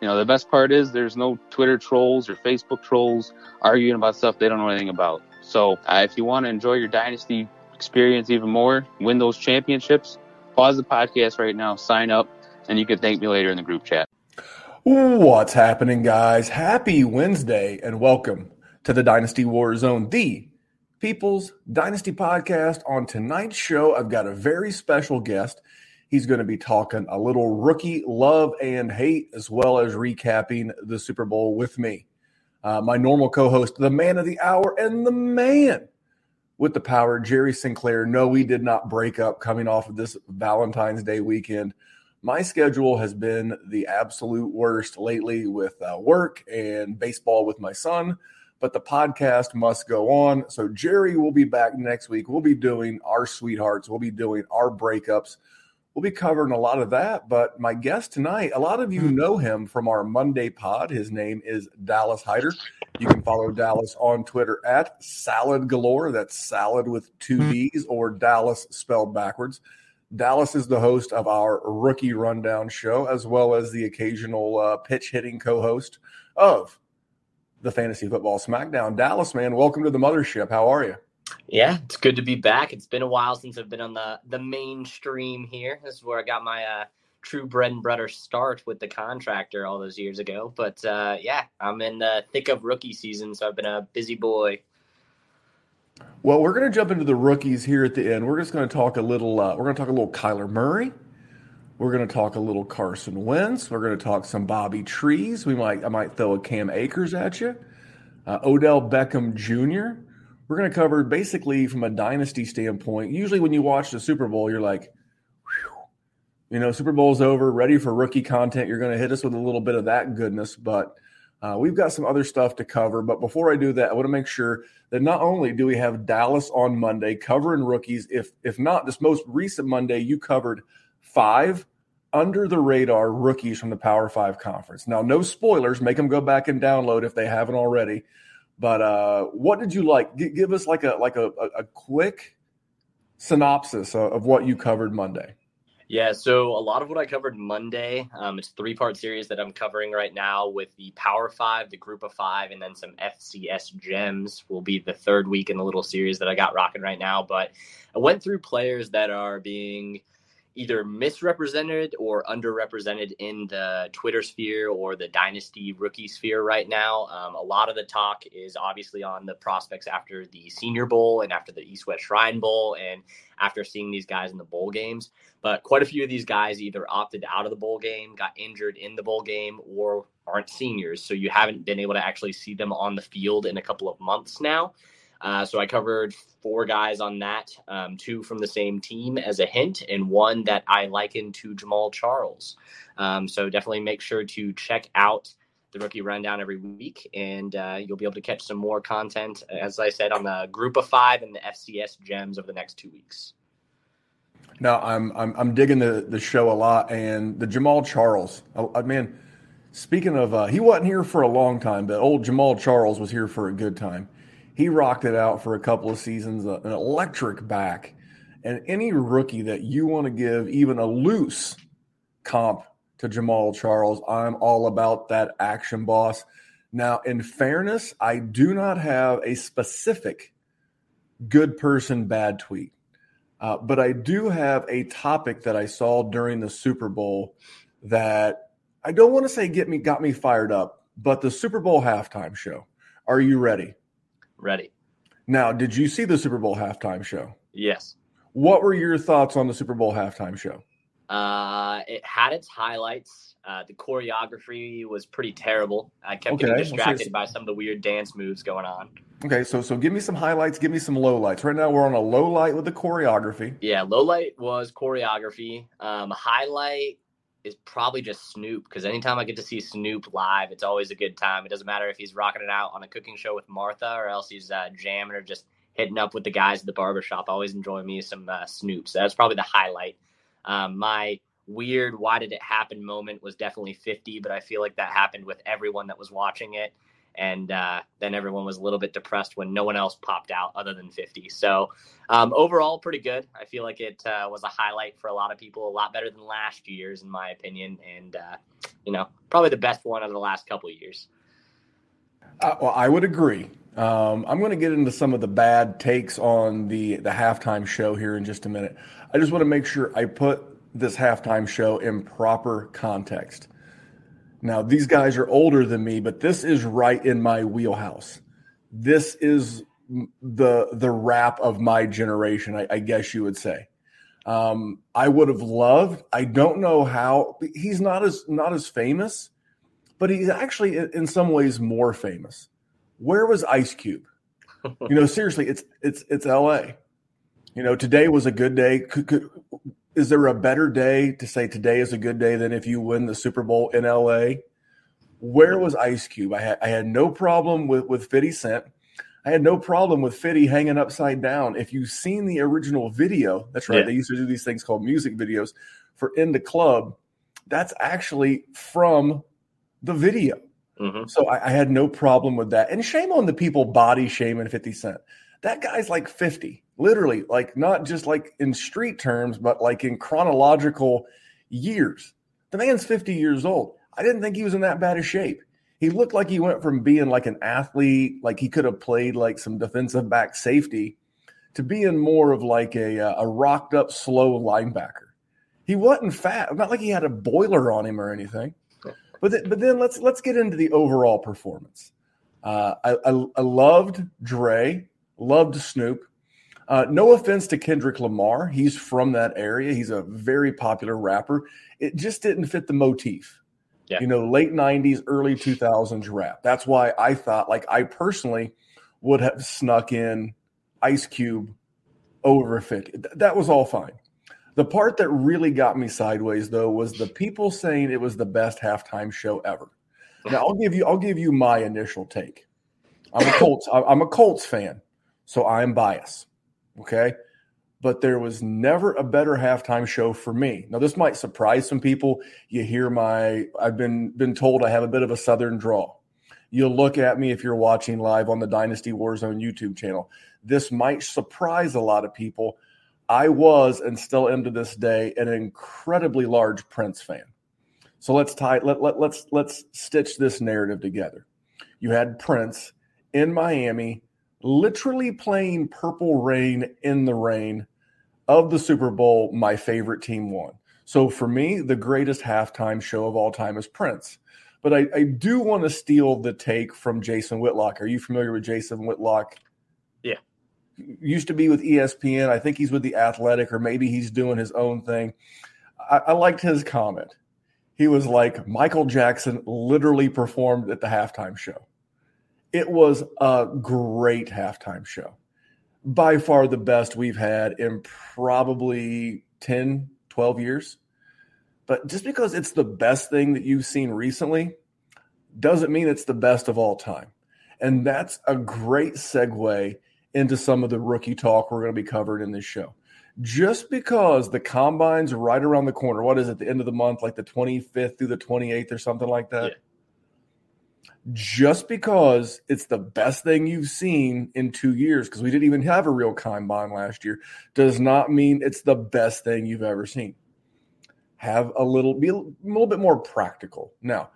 You know, the best part is there's no Twitter trolls or Facebook trolls arguing about stuff they don't know anything about. So uh, if you want to enjoy your dynasty experience even more, win those championships, pause the podcast right now, sign up, and you can thank me later in the group chat. What's happening, guys? Happy Wednesday and welcome to the Dynasty War Zone, the People's Dynasty podcast. On tonight's show, I've got a very special guest. He's going to be talking a little rookie love and hate, as well as recapping the Super Bowl with me. Uh, my normal co host, the man of the hour, and the man with the power, Jerry Sinclair. No, we did not break up coming off of this Valentine's Day weekend. My schedule has been the absolute worst lately with uh, work and baseball with my son, but the podcast must go on. So, Jerry will be back next week. We'll be doing our sweethearts, we'll be doing our breakups. We'll be covering a lot of that, but my guest tonight, a lot of you know him from our Monday pod. His name is Dallas Hyder. You can follow Dallas on Twitter at Salad Galore. That's salad with two D's or Dallas spelled backwards. Dallas is the host of our rookie rundown show, as well as the occasional uh, pitch hitting co host of the Fantasy Football Smackdown. Dallas, man, welcome to the mothership. How are you? Yeah, it's good to be back. It's been a while since I've been on the the mainstream here. This is where I got my uh, true bread and butter start with the contractor all those years ago. But uh, yeah, I'm in the thick of rookie season, so I've been a busy boy. Well, we're going to jump into the rookies here at the end. We're just going to talk a little. Uh, we're going to talk a little Kyler Murray. We're going to talk a little Carson Wentz. We're going to talk some Bobby Trees. We might I might throw a Cam Akers at you. Uh, Odell Beckham Jr. We're going to cover basically from a dynasty standpoint. Usually, when you watch the Super Bowl, you're like, you know, Super Bowl's over, ready for rookie content. You're going to hit us with a little bit of that goodness, but uh, we've got some other stuff to cover. But before I do that, I want to make sure that not only do we have Dallas on Monday covering rookies, if if not this most recent Monday, you covered five under the radar rookies from the Power Five conference. Now, no spoilers. Make them go back and download if they haven't already. But uh, what did you like? G- give us like a like a, a, quick synopsis of, of, what you covered Monday. Yeah, so a lot of what I covered Monday, um, it's three part series that I'm covering right now with the Power Five, the Group of Five, and then some FCS gems. Will be the third week in the little series that I got rocking right now. But I went through players that are being either misrepresented or underrepresented in the Twitter sphere or the dynasty rookie sphere right now. Um, a lot of the talk is obviously on the prospects after the Senior Bowl and after the East West Shrine Bowl and after seeing these guys in the bowl games. But quite a few of these guys either opted out of the bowl game, got injured in the bowl game, or aren't seniors. So you haven't been able to actually see them on the field in a couple of months now. Uh, so I covered four guys on that, um, two from the same team as a hint, and one that I likened to Jamaal Charles. Um, so definitely make sure to check out the rookie rundown every week, and uh, you'll be able to catch some more content, as I said, on the group of five and the FCS gems over the next two weeks. Now I'm I'm, I'm digging the, the show a lot, and the Jamaal Charles. I, I mean, speaking of, uh, he wasn't here for a long time, but old Jamaal Charles was here for a good time. He rocked it out for a couple of seasons, uh, an electric back, and any rookie that you want to give even a loose comp to Jamaal Charles, I'm all about that action boss. Now, in fairness, I do not have a specific good person, bad tweet. Uh, but I do have a topic that I saw during the Super Bowl that I don't want to say get me got me fired up, but the Super Bowl halftime show. Are you ready? Ready. Now, did you see the Super Bowl halftime show? Yes. What were your thoughts on the Super Bowl halftime show? Uh, it had its highlights. Uh, the choreography was pretty terrible. I kept Okay, getting distracted by some of the weird dance moves going on. Okay, so so give me some highlights, give me some lowlights. Right now we're on a low light with the choreography. Yeah, low light was choreography. Um, highlight is probably just Snoop because anytime I get to see Snoop live, it's always a good time. It doesn't matter if he's rocking it out on a cooking show with Martha or else he's uh, jamming or just hitting up with the guys at the barbershop. I always enjoy me some uh, Snoop. So that's probably the highlight. Um, my weird why did it happen moment was definitely 50, but I feel like that happened with everyone that was watching it. And uh, then everyone was a little bit depressed when no one else popped out other than 50. So um, overall, pretty good. I feel like it uh, was a highlight for a lot of people, a lot better than last year's, in my opinion. And, uh, you know, probably the best one of the last couple years. Uh, well, I would agree. Um, I'm going to get into some of the bad takes on the the halftime show here in just a minute. I just want to make sure I put this halftime show in proper context. Now, these guys are older than me, but this is right in my wheelhouse. This is the the rap of my generation, I, I guess you would say. Um, I would have loved. I don't know how. He's not as not as famous, but he's actually in some ways more famous. Where was Ice Cube? You know, seriously, it's it's it's L.A. You know, today was a good day. Could, could, is there a better day to say today is a good day than if you win the Super Bowl in LA? Where was Ice Cube? I had I had no problem with with 50 Cent. I had no problem with 50 hanging upside down. If you've seen the original video, that's right. Yeah. They used to do these things called music videos for In the Club. That's actually from the video. hmm So I, I had no problem with that. And shame on the people body shaming 50 Cent. That guy's like 50, literally, like not just like in street terms, but like in chronological years. The man's 50 years old. I didn't think he was in that bad of shape. He looked like he went from being like an athlete, like he could have played like some defensive back safety, to being more of like a, uh, a rocked up, slow linebacker. He wasn't fat. Not like he had a boiler on him or anything. But th- but then let's let's get into the overall performance. Uh, I, I I loved Dre, loved Snoop. Uh, no offense to Kendrick Lamar, he's from that area. He's a very popular rapper. It just didn't fit the motif. Yeah. You know, late '90s, early 2000s rap. That's why I thought, like, I personally would have snuck in Ice Cube over 50. That was all fine. The part that really got me sideways though was the people saying it was the best halftime show ever. Now I'll give you I'll give you my initial take. I'm a Colts I'm a Colts fan, so I'm biased. Okay? But there was never a better halftime show for me. Now this might surprise some people. You hear my I've been been told I have a bit of a southern draw. You'll look at me if you're watching live on the Dynasty Warzone YouTube channel. This might surprise a lot of people. I was and still am to this day an incredibly large Prince fan. So let's tie let, let let's let's stitch this narrative together. You had Prince in Miami literally playing Purple Rain in the rain of the Super Bowl my favorite team won. So for me, the greatest halftime show of all time is Prince. But I, I do want to steal the take from Jason Whitlock. Are you familiar with Jason Whitlock? Yeah. Used to be with ESPN. I think he's with the Athletic, or maybe he's doing his own thing. I, I liked his comment. He was like, Michael Jackson literally performed at the halftime show. It was a great halftime show. By far the best we've had in probably 10, 12 years. But just because it's the best thing that you've seen recently doesn't mean it's the best of all time. And that's a great segue into some of the rookie talk we're going to be covering in this show. Just because the combine's right around the corner, what is it, the end of the month, like the 25th through the 28th or something like that? Yeah just because it's the best thing you've seen in two years, because we didn't even have a real combine last year, does not mean it's the best thing you've ever seen. Have a little, be a little bit more practical. Now,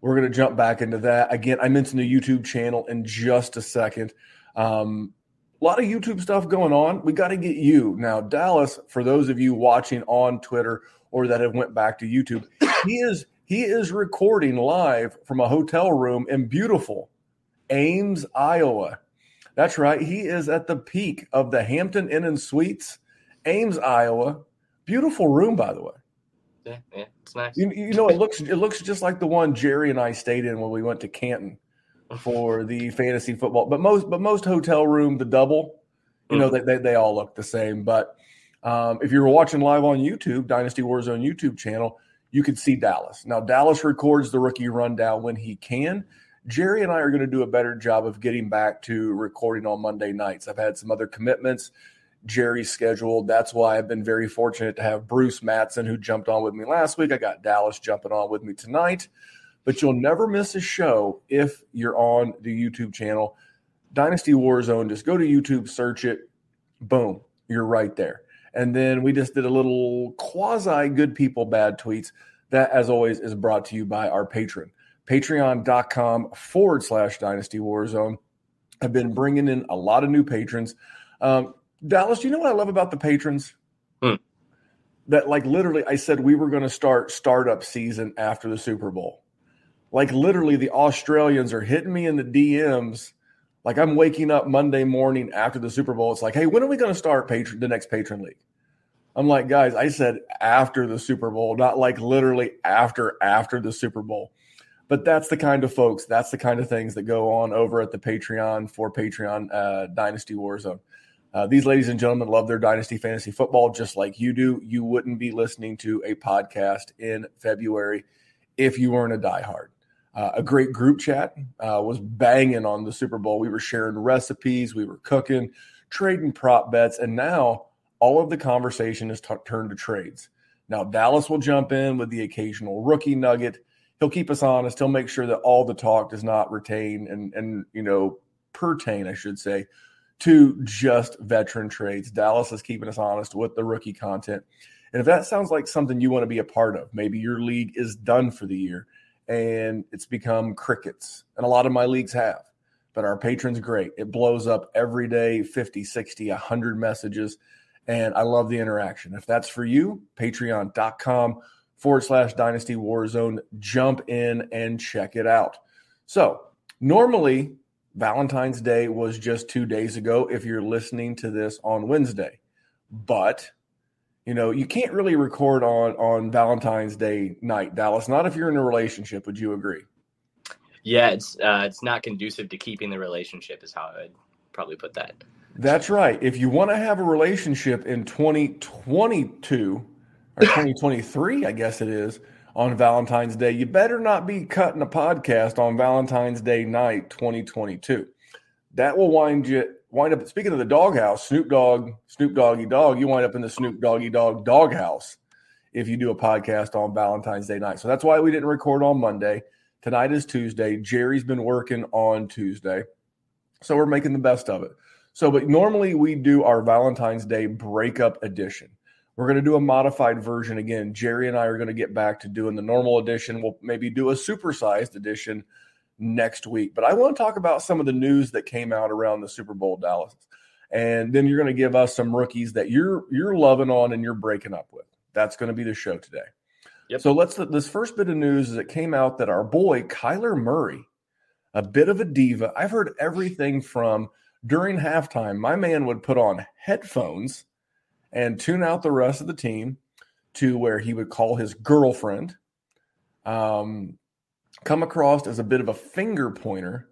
we're going to jump back into that. Again, I mentioned the YouTube channel in just a second. Um, a lot of YouTube stuff going on. We got to get you now, Dallas. For those of you watching on Twitter or that have went back to YouTube, he is he is recording live from a hotel room in beautiful Ames, Iowa. That's right. He is at the peak of the Hampton Inn and Suites, Ames, Iowa. Beautiful room, by the way. Yeah, yeah, it's nice. You, you know, it looks it looks just like the one Jerry and I stayed in when we went to Canton for the fantasy football. But most but most hotel room, the double, you know, mm-hmm. they, they, they all look the same. But um, if you're watching live on YouTube, Dynasty Warzone YouTube channel, you could see Dallas. Now, Dallas records the rookie rundown when he can. Jerry and I are going to do a better job of getting back to recording on Monday nights. I've had some other commitments. Jerry's scheduled. That's why I've been very fortunate to have Bruce Matson, who jumped on with me last week. I got Dallas jumping on with me tonight. But you'll never miss a show if you're on the YouTube channel. Dynasty Warzone, just go to YouTube, search it, boom, you're right there. And then we just did a little quasi good people, bad tweets. That, as always, is brought to you by our patron. Patreon.com forward slash Dynasty Warzone. I've been bringing in a lot of new patrons. Um, Dallas, do you know what I love about the patrons? Hmm. That, like, literally, I said we were going to start startup season after the Super Bowl. Like, literally, the Australians are hitting me in the DMs like I'm waking up Monday morning after the Super Bowl. It's like, hey, when are we going to start patron the next patron league? I'm like, guys, I said after the Super Bowl, not like literally after after the Super Bowl. But that's the kind of folks, that's the kind of things that go on over at the Patreon for Patreon uh, Dynasty Warzone. Uh, these ladies and gentlemen love their dynasty fantasy football just like you do. You wouldn't be listening to a podcast in February if you weren't a diehard. Uh, a great group chat uh, was banging on the Super Bowl. We were sharing recipes, we were cooking, trading prop bets, and now all of the conversation is t- turned to trades. Now, Dallas will jump in with the occasional rookie nugget. He'll keep us honest. He'll make sure that all the talk does not retain and, and you know, pertain, I should say, to just veteran trades. Dallas is keeping us honest with the rookie content. And if that sounds like something you want to be a part of, maybe your league is done for the year and it's become crickets. And a lot of my leagues have but our patrons great. It blows up every day 50, 60, 100 messages. And I love the interaction. If that's for you, patreon.com forward slash dynasty warzone. Jump in and check it out. So, normally, Valentine's Day was just two days ago if you're listening to this on Wednesday. But, you know, you can't really record on, on Valentine's Day night, Dallas, not if you're in a relationship. Would you agree? Yeah, it's uh, it's not conducive to keeping the relationship, is how I would probably put that. That's right. If you want to have a relationship in 2022 or 2023, I guess it is, on Valentine's Day, you better not be cutting a podcast on Valentine's Day night 2022. That will wind you wind up speaking of the doghouse, Snoop Dogg, Snoop Doggy Dogg, you wind up in the Snoop Doggy Dogg doghouse if you do a podcast on Valentine's Day night. So that's why we didn't record on Monday. Tonight is Tuesday. Jerry's been working on Tuesday. So we're making the best of it. So, but normally we do our Valentine's Day breakup edition. We're going to do a modified version again. Jerry and I are going to get back to doing the normal edition. We'll maybe do a supersized edition next week. But I want to talk about some of the news that came out around the Super Bowl Dallas. And then you're going to give us some rookies that you're you're loving on and you're breaking up with. That's going to be the show today. Yep. So let's this first bit of news is it came out that our boy Kyler Murray, a bit of a diva. I've heard everything from during halftime, my man would put on headphones and tune out the rest of the team to where he would call his girlfriend, um, come across as a bit of a finger pointer,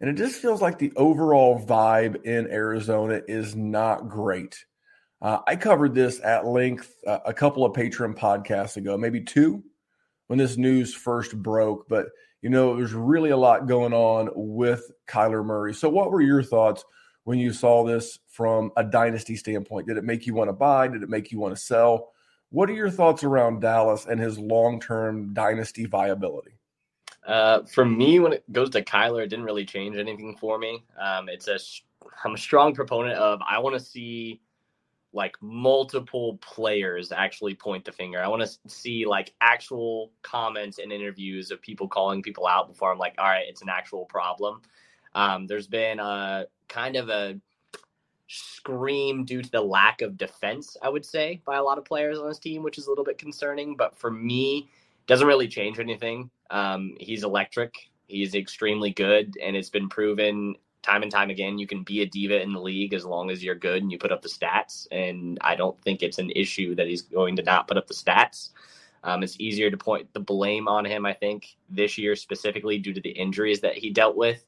And it just feels like the overall vibe in Arizona is not great. Uh, I covered this at length uh, a couple of Patreon podcasts ago, maybe two, when this news first broke. But, you know, there's really a lot going on with Kyler Murray. So, what were your thoughts when you saw this from a dynasty standpoint? Did it make you want to buy? Did it make you want to sell? What are your thoughts around Dallas and his long term dynasty viability? Uh, for me, when it goes to Kyler, it didn't really change anything for me. Um, it's a I'm a strong proponent of I want to see like multiple players actually point the finger. I want to see like actual comments and interviews of people calling people out before I'm like, all right, it's an actual problem. Um, there's been a kind of a scream due to the lack of defense, I would say, by a lot of players on his team, which is a little bit concerning. But for me, doesn't really change anything. Um, he's electric. He's extremely good, and it's been proven time and time again you can be a diva in the league as long as you're good and you put up the stats. And I don't think it's an issue that he's going to not put up the stats. Um, it's easier to point the blame on him, I think, this year specifically due to the injuries that he dealt with.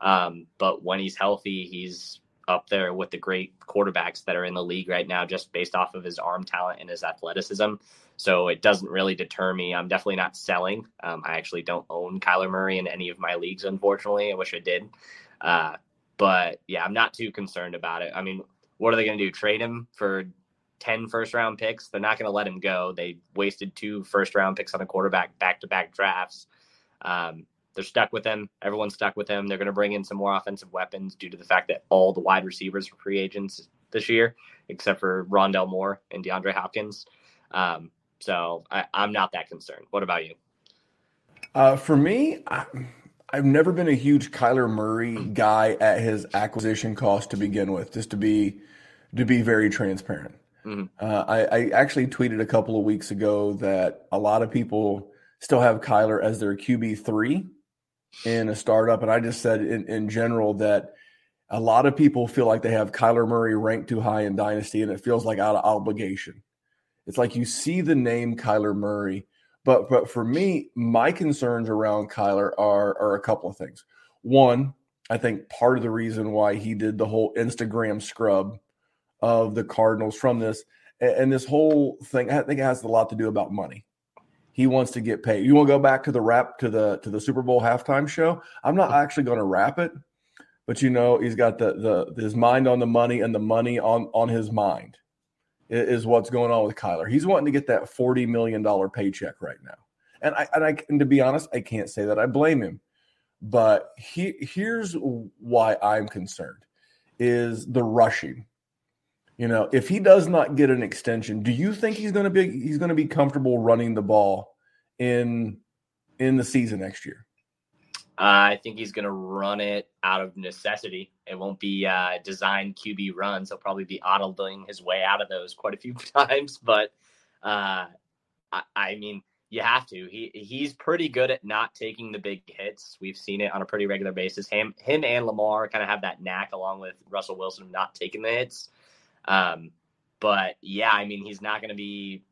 Um, but when he's healthy, he's up there with the great quarterbacks that are in the league right now, just based off of his arm talent and his athleticism. So it doesn't really deter me. I'm definitely not selling. Um, I actually don't own Kyler Murray in any of my leagues, unfortunately. I wish I did. Uh, but yeah, I'm not too concerned about it. I mean, what are they going to do? Trade him for 10 first round picks? They're not going to let him go. They wasted two first round picks on a quarterback back to back drafts. Um, they're stuck with him. Everyone's stuck with him. They're going to bring in some more offensive weapons due to the fact that all the wide receivers were free agents this year, except for Rondale Moore and DeAndre Hopkins. Um, so I, am not that concerned. What about you? Uh, for me, I, I've never been a huge Kyler Murray guy at his acquisition cost to begin with. Just to be to be very transparent, mm-hmm. uh, I, I actually tweeted a couple of weeks ago that a lot of people still have Kyler as their QB three in a startup, and I just said in, in general that a lot of people feel like they have Kyler Murray ranked too high in dynasty, and it feels like out of obligation. It's like you see the name Kyler Murray, but but for me, my concerns around Kyler are are a couple of things. One, I think part of the reason why he did the whole Instagram scrub of the Cardinals from this and this whole thing, I think it has a lot to do about money. He wants to get paid. You want to go back to the rap to the to the Super Bowl halftime show? I'm not actually going to wrap it, but you know he's got the the his mind on the money and the money on on his mind is what's going on with Kyler. He's wanting to get that forty million dollar paycheck right now, and I and I and to be honest, I can't say that I blame him. But he here's why I'm concerned: is the rushing. You know, if he does not get an extension, do you think he's going to be he's going to be comfortable running the ball in in the season next year? Uh, I think he's going to run it out of necessity. It won't be uh, designed QB runs. He'll probably be autoing his way out of those quite a few times. But uh, I, I, mean, you have to. He he's pretty good at not taking the big hits. We've seen it on a pretty regular basis. Him him and Lamar kind of have that knack, along with Russell Wilson, not taking the hits. Um, but yeah, I mean, he's not going to be,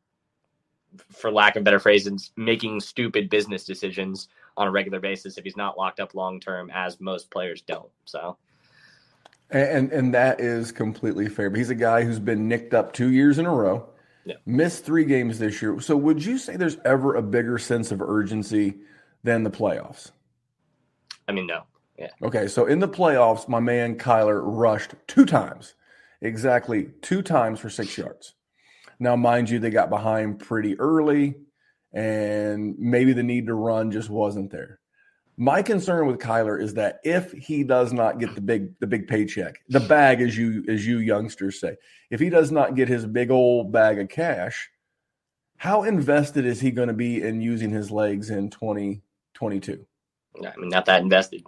for lack of better phrases, making stupid business decisions on a regular basis if he's not locked up long term, as most players don't. So. And and that is completely fair. But he's a guy who's been nicked up two years in a row, yeah. missed three games this year. So would you say there's ever a bigger sense of urgency than the playoffs? I mean, no. Yeah. Okay, so in the playoffs, my man Kyler rushed two times, exactly two times for six yards. Now, mind you, they got behind pretty early and maybe the need to run just wasn't there. My concern with Kyler is that if he does not get the big the big paycheck, the bag as you as you youngsters say, if he does not get his big old bag of cash, how invested is he going to be in using his legs in 2022? I mean, not that invested.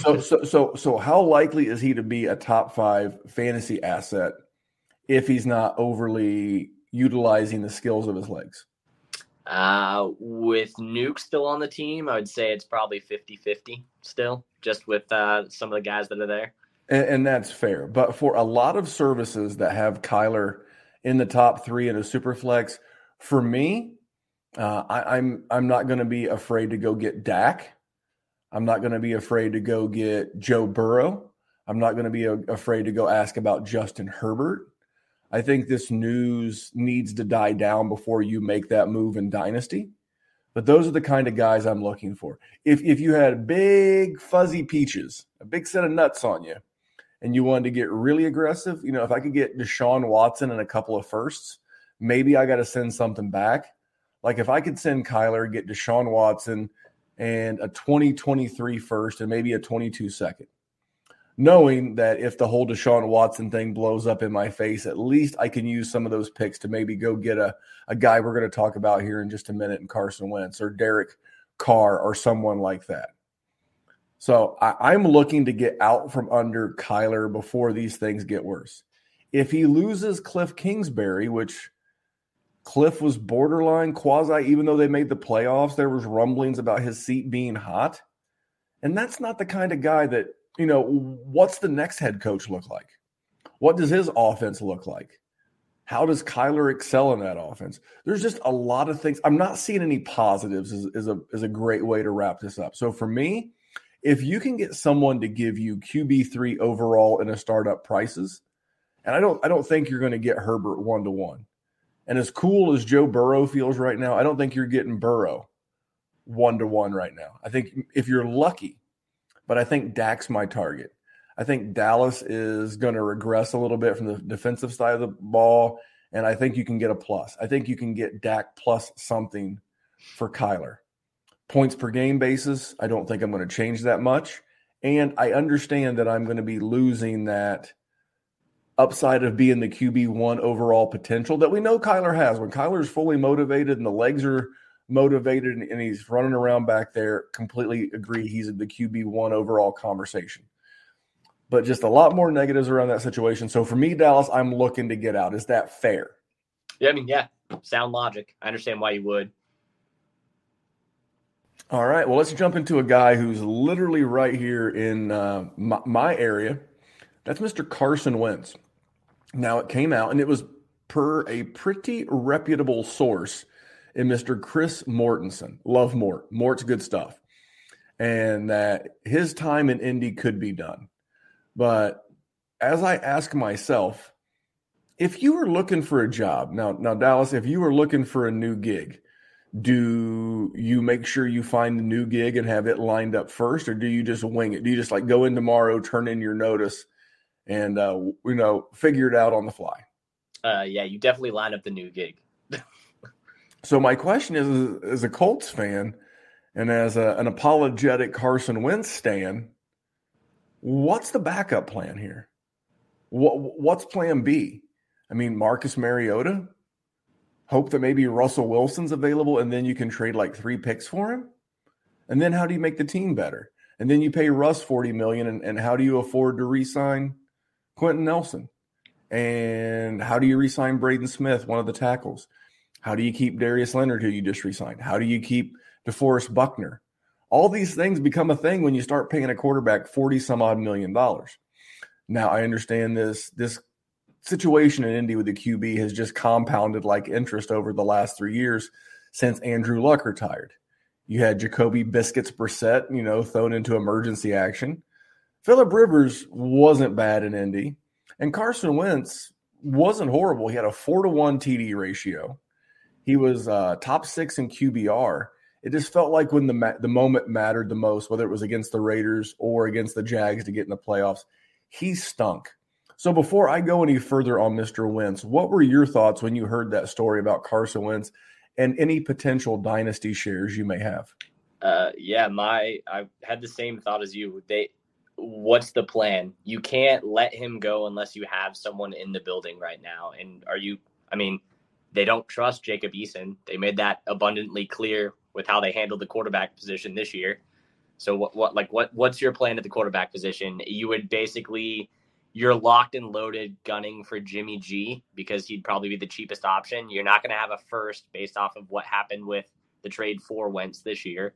so, so, so, so, how likely is he to be a top five fantasy asset if he's not overly utilizing the skills of his legs? Uh, with Nuke still on the team, I would say it's probably 50 50 still, just with uh, some of the guys that are there. And, and, that's fair. But for a lot of services that have Kyler in the top three in a super flex, for me, uh, I, am I'm, I'm not going to be afraid to go get Dak. I'm not going to be afraid to go get Joe Burrow. I'm not going to be a, afraid to go ask about Justin Herbert. I think this news needs to die down before you make that move in Dynasty. But those are the kind of guys I'm looking for. If if you had big fuzzy peaches, a big set of nuts on you, and you wanted to get really aggressive, you know, if I could get Deshaun Watson and a couple of firsts, maybe I got to send something back. Like if I could send Kyler, get Deshaun Watson and a 2023 first and maybe a 22 second knowing that if the whole Deshaun Watson thing blows up in my face, at least I can use some of those picks to maybe go get a, a guy we're going to talk about here in just a minute in Carson Wentz or Derek Carr or someone like that. So I, am looking to get out from under Kyler before these things get worse. If he loses Cliff Kingsbury, which Cliff was borderline quasi, even though they made the playoffs, there was rumblings about his seat being hot. And that's not the kind of guy that you know, what's the next head coach look like? What does his offense look like? How does Kyler excel in that offense? There's just a lot of things. I'm not seeing any positives is, is a is a great way to wrap this up. So for me, if you can get someone to give you QB3 overall in a startup prices, and I don't I don't think you're going to get Herbert one to one. And as cool as Joe Burrow feels right now, I don't think you're getting Burrow one to one right now. I think if you're lucky, but I think Dak's my target. I think Dallas is going to regress a little bit from the defensive side of the ball, and I think you can get a plus. I think you can get Dak plus something for Kyler. Points per game basis, I don't think I'm going to change that much. And I understand that I'm going to be losing that upside of being the QB1 overall potential that we know Kyler has. When Kyler's fully motivated and the legs are – motivated and he's running around back there. Completely agree. He's the QB one overall conversation. But just a lot more negatives around that situation. So for me, Dallas, I'm looking to get out. Is that fair? Yeah, I mean, yeah, sound logic. I understand why you would. All right. Well, let's jump into a guy who's literally right here in uh, my, my area. That's Mr. Carson Wentz. Now, it came out and it was per a pretty reputable source and Mr. Chris Mortensen. Love Mort. Mort's good stuff. And that his time in Indy could be done. But as I ask myself, if you were looking for a job, now now Dallas, if you were looking for a new gig, do you make sure you find the new gig and have it lined up first, or do you just wing it? Do you just like go in tomorrow, turn in your notice, and uh, you know figure it out on the fly? Uh, yeah, you definitely line up the new gig. So my question is, as a Colts fan and as a, an apologetic Carson Wentz stan, what's the backup plan here? What, what's plan B? I mean, Marcus Mariota. Hope that maybe Russell Wilson's available, and then you can trade like three picks for him. And then how do you make the team better? And then you pay Russ forty million, and, and how do you afford to re-sign Quenton Nelson? And how do you re-sign Braden Smith, one of the tackles? How do you keep Darius Leonard, who you just resigned? How do you keep DeForest Buckner? All these things become a thing when you start paying a quarterback 40 some odd million dollars. Now I understand this this situation in Indy with the QB has just compounded like interest over the last three years since Andrew Luck retired. You had Jacoby Biscuits Brissett, you know, thrown into emergency action. Philip Rivers wasn't bad in Indy, and Carson Wentz wasn't horrible. He had a four to one TD ratio. He was uh, top six in QBR. It just felt like when the ma- the moment mattered the most, whether it was against the Raiders or against the Jags to get in the playoffs, he stunk. So before I go any further on Mr. Wentz, what were your thoughts when you heard that story about Carson Wentz and any potential dynasty shares you may have? Uh, yeah, my I had the same thought as you. They, what's the plan? You can't let him go unless you have someone in the building right now. And are you? I mean, they don't trust Jacob Eason. They made that abundantly clear with how they handled the quarterback position this year. So what what like what what's your plan at the quarterback position? You would basically you're locked and loaded gunning for Jimmy G because he'd probably be the cheapest option. You're not going to have a first based off of what happened with the trade for Wentz this year.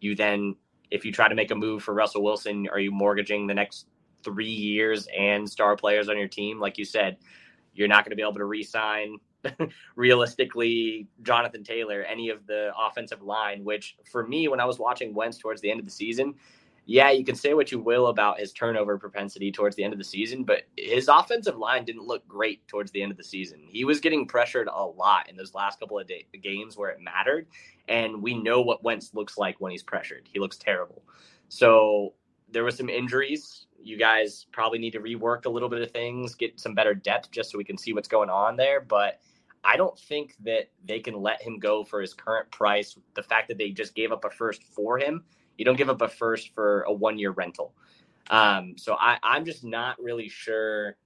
You then if you try to make a move for Russell Wilson, are you mortgaging the next 3 years and star players on your team like you said? You're not going to be able to re-sign realistically Jonathan Taylor, any of the offensive line, which for me, when I was watching Wentz towards the end of the season, yeah, you can say what you will about his turnover propensity towards the end of the season, but his offensive line didn't look great towards the end of the season. He was getting pressured a lot in those last couple of day- games where it mattered, and we know what Wentz looks like when he's pressured. He looks terrible. So there was some injuries. You guys probably need to rework a little bit of things, get some better depth just so we can see what's going on there, but I don't think that they can let him go for his current price. The fact that they just gave up a first for him you don't give up a first for a one year rental. Um, so I, I'm just not really sure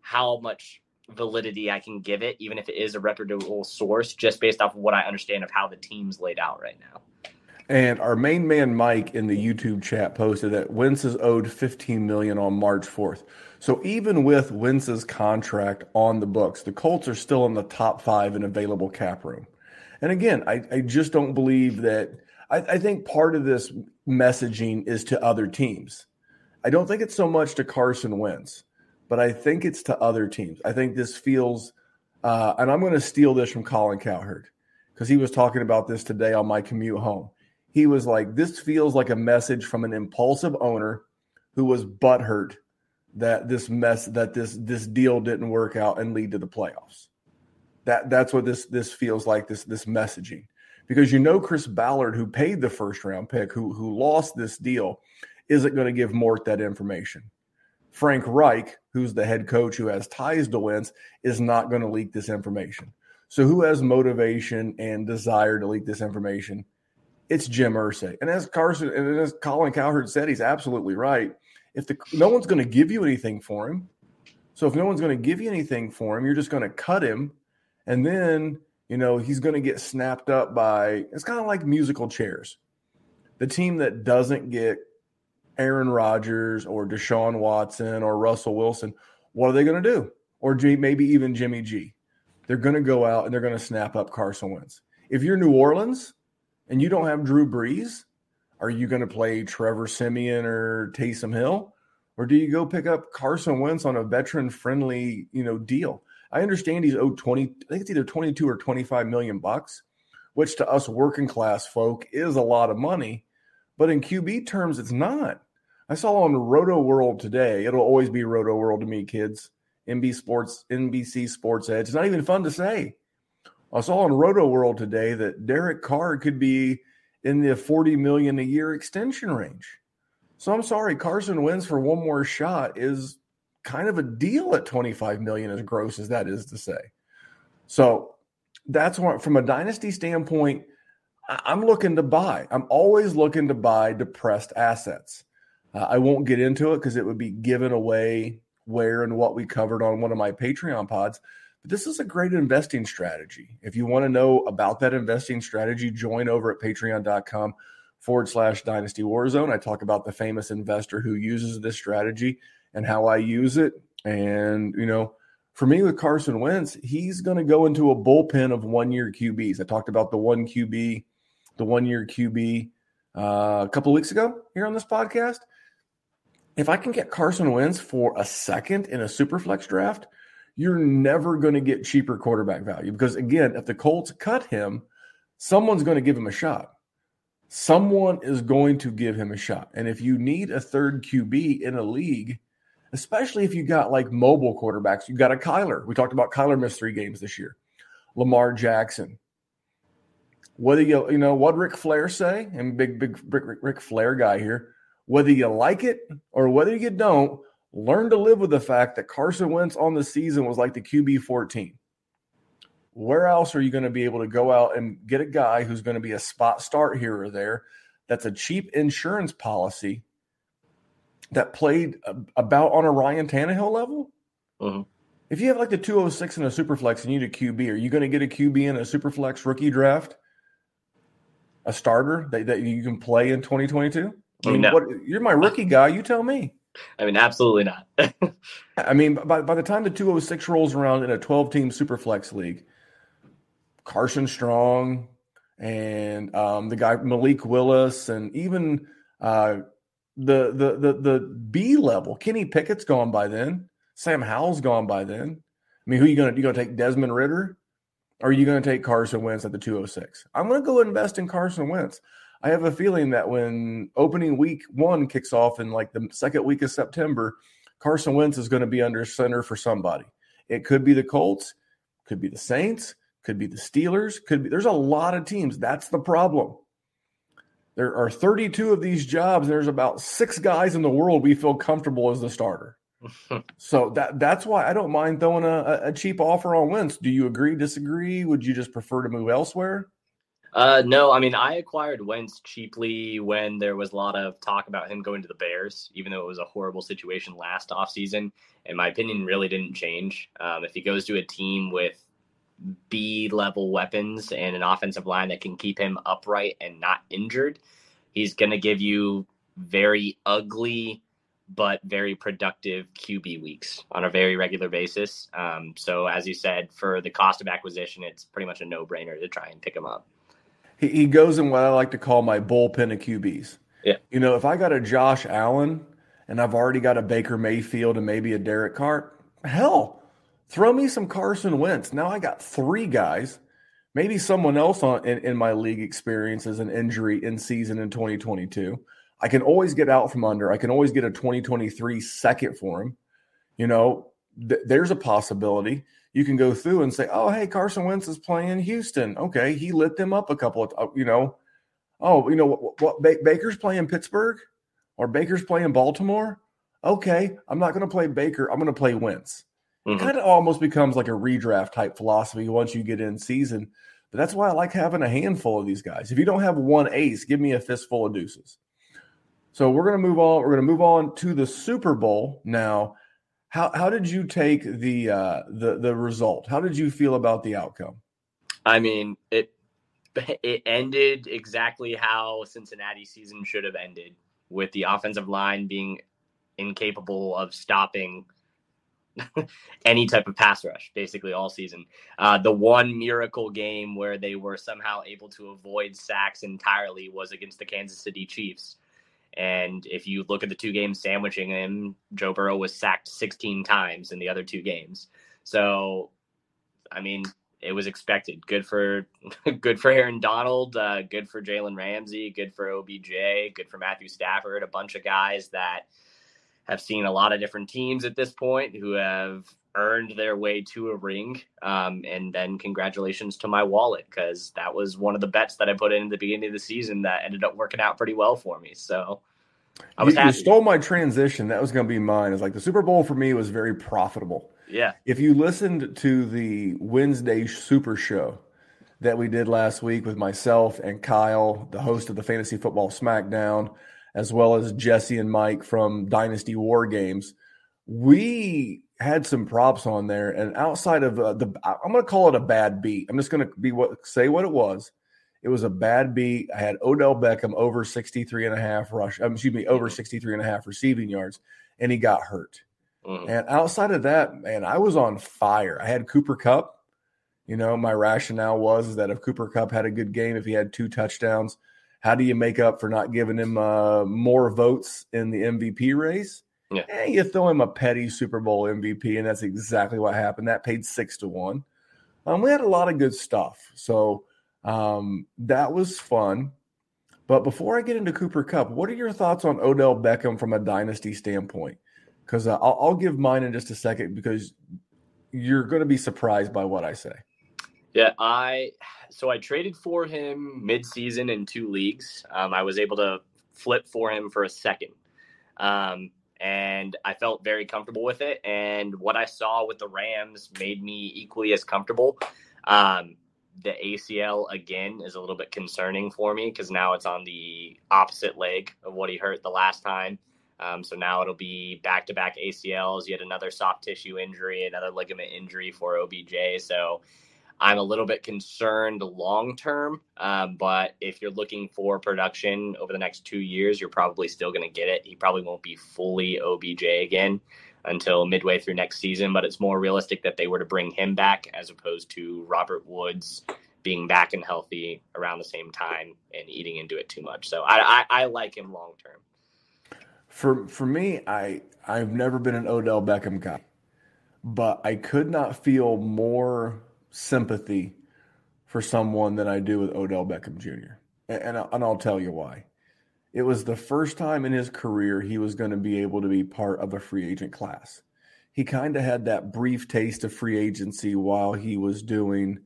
how much validity I can give it, even if it is a reputable source, just based off of what I understand of how the team's laid out right now. And our main man Mike in the YouTube chat posted that Wentz is owed 15 million on March 4th. So even with Wentz's contract on the books, the Colts are still in the top five in available cap room. And again, I, I just don't believe that I, I think part of this messaging is to other teams. I don't think it's so much to Carson Wentz, but I think it's to other teams. I think this feels, uh, and I'm going to steal this from Colin Cowherd because he was talking about this today on my commute home. He was like, "This feels like a message from an impulsive owner who was butthurt that this mess that this this deal didn't work out and lead to the playoffs." That that's what this this feels like. This this messaging because you know Chris Ballard, who paid the first round pick, who who lost this deal, isn't going to give Mort that information. Frank Reich, who's the head coach who has ties to Wentz, is not going to leak this information. So who has motivation and desire to leak this information? It's Jim Irsay. And as Carson and as Colin Cowherd said, he's absolutely right. If the no one's going to give you anything for him, so if no one's going to give you anything for him, you're just going to cut him, and then you know, he's going to get snapped up by it's kind of like musical chairs. The team that doesn't get Aaron Rodgers or Deshaun Watson or Russell Wilson, what are they going to do? Or maybe even Jimmy G. They're going to go out and they're going to snap up Carson Wentz. If you're New Orleans and you don't have Drew Brees, are you going to play Trevor Siemian or Taysom Hill? Or do you go pick up Carson Wentz on a veteran friendly, you know, deal? I understand he's owed 20, I think it's either 22 or 25 million bucks, which to us working class folk is a lot of money. But in QB terms, it's not. I saw on Rotoworld today, it'll always be Rotoworld to me, kids. NBC Sports, NBC Sports Edge. It's not even fun to say. I saw on Rotoworld today that Derek Carr could be in the 40 million a year extension range. So I'm sorry, Carson Wentz for one more shot is kind of a deal at 25 million as gross as that is to say. So that's what from a dynasty standpoint i'm looking to buy. I'm always looking to buy depressed assets. Uh, i won't get into it because it would be given away where and what we covered on one of my patreon pods but this is a great investing strategy if you want to know about that investing strategy join over at patreon.com forward slash dynasty warzone i talk about the famous investor who uses this strategy and how I use it. And, you know, for me with Carson Wentz, he's going to go into a bullpen of one year QBs. I talked about the one QB, the one year QB uh, a couple weeks ago here on this podcast. If I can get Carson Wentz for a second in a super flex draft, you're never going to get cheaper quarterback value because, again, if the Colts cut him, someone's going to give him a shot. Someone is going to give him a shot. And if you need a third QB in a league, especially if you got like mobile quarterbacks. You got a Kyler. We talked about Kyler missed three games this year. Lamar Jackson. Whether you you know what Ric Flair say, and big big Rick, Ric, Ric Flair guy here. Whether you like it or whether you don't, learn to live with the fact that Carson Wentz on the season was like the QB 14. Where else are you going to be able to go out and get a guy who's going to be a spot start here or there? That's a cheap insurance policy that played about on a Ryan Tannehill level? Mm-hmm. If you have like the 206 in a superflex and you need a QB, are you going to get a QB in a superflex rookie draft? A starter that, that you can play in 2022? I mean, no. what, you're my rookie guy. You tell me. I mean, absolutely not. I mean, by, by the time the 206 rolls around in a 12 team super flex league, Carson Strong and um, the guy Malik Willis and even uh, the the the the B level. Kenny Pickett's gone by then. Sam Howell's gone by then. I mean, who you gonna you gonna take Desmond Ridder? Or are you going to take Carson Wentz at the 206? I'm going to go invest in Carson Wentz. I have a feeling that when opening week one kicks off in like the second week of September, Carson Wentz is going to be under center for somebody. It could be the Colts, could be the Saints, could be the Steelers, could be there's a lot of teams. That's the problem. There are 32 of these jobs. There's about six guys in the world we feel comfortable as the starter. so that that's why I don't mind throwing a, a cheap offer on Wentz. Do you agree? Disagree? Would you just prefer to move elsewhere? Uh, no, I mean I acquired Wentz cheaply when there was a lot of talk about him going to the Bears, even though it was a horrible situation last offseason. And my opinion really didn't change. Um, if he goes to a team with B level weapons and an offensive line that can keep him upright and not injured, he's going to give you very ugly but very productive QB weeks on a very regular basis. Um, so, as you said, for the cost of acquisition, it's pretty much a no brainer to try and pick him up. He, he goes in what I like to call my bullpen of QBs. Yeah. You know, if I got a Josh Allen and I've already got a Baker Mayfield and maybe a Derek Carr, hell, throw me some Carson Wentz. Now I got three guys. Maybe someone else on in, in my league experiences an injury in season in 2022. I can always get out from under. I can always get a 2023 second for him. You know, th- there's a possibility you can go through and say, oh, hey, Carson Wentz is playing Houston. Okay, he lit them up a couple of, uh, you know, oh, you know what, what Baker's playing Pittsburgh or Baker's playing Baltimore. Okay, I'm not going to play Baker. I'm going to play Wentz. Mm-hmm. It kind of almost becomes like a redraft type philosophy once you get in season. But that's why I like having a handful of these guys. If you don't have one ace, give me a fistful of deuces. So we're going to move on. We're going to move on to the Super Bowl now. How how did you take the uh, the the result? How did you feel about the outcome? I mean, it it ended exactly how Cincinnati season should have ended, with the offensive line being incapable of stopping any type of pass rush, basically all season. Uh, the one miracle game where they were somehow able to avoid sacks entirely was against the Kansas City Chiefs. And if you look at the two games sandwiching him, Joe Burrow was sacked 16 times in the other two games. So, I mean, it was expected. Good for good for Aaron Donald. Uh, good for Jalen Ramsey. Good for OBJ. Good for Matthew Stafford. A bunch of guys that have seen a lot of different teams at this point who have earned their way to a ring. Um, and then congratulations to my wallet because that was one of the bets that I put in at the beginning of the season that ended up working out pretty well for me. So I was you, you stole my transition. That was going to be mine. It's like the Super Bowl for me was very profitable. Yeah. If you listened to the Wednesday Super Show that we did last week with myself and Kyle, the host of the Fantasy Football SmackDown, as well as Jesse and Mike from Dynasty War Games, we had some props on there, and outside of uh, the, I'm going to call it a bad beat. I'm just going to be what say what it was. It was a bad beat. I had Odell Beckham over 63 and a half rush, um, excuse me, over mm-hmm. 63 and a half receiving yards, and he got hurt. Mm-hmm. And outside of that, man, I was on fire. I had Cooper Kupp. You know, my rationale was that if Cooper Kupp had a good game, if he had two touchdowns, how do you make up for not giving him uh, more votes in the MVP race? Yeah. Eh, you throw him a petty Super Bowl MVP, and that's exactly what happened. That paid six to one. Um, we had a lot of good stuff. So um, that was fun. But before I get into Cooper Kupp, what are your thoughts on Odell Beckham from a dynasty standpoint? Because uh, I'll, I'll give mine in just a second because you're going to be surprised by what I say. Yeah, I so I traded for him mid-season in two leagues. Um, I was able to flip for him for a second. Um, and I felt very comfortable with it. And what I saw with the Rams made me equally as comfortable. Um, the ACL again is a little bit concerning for me because now it's on the opposite leg of what he hurt the last time. Um, so now it'll be back to back ACLs, yet another soft tissue injury, another ligament injury for OBJ. So I'm a little bit concerned long term, um, but if you're looking for production over the next two years, you're probably still going to get it. He probably won't be fully OBJ again until midway through next season, but it's more realistic that they were to bring him back as opposed to Robert Woods being back and healthy around the same time and eating into it too much. So I, I, I like him long term. For for me, I I've never been an Odell Beckham guy, but I could not feel more sympathy for someone than I do with Odell Beckham Jr. And, and, and I'll tell you why. It was the first time in his career he was going to be able to be part of a free agent class. He kind of had that brief taste of free agency while he was doing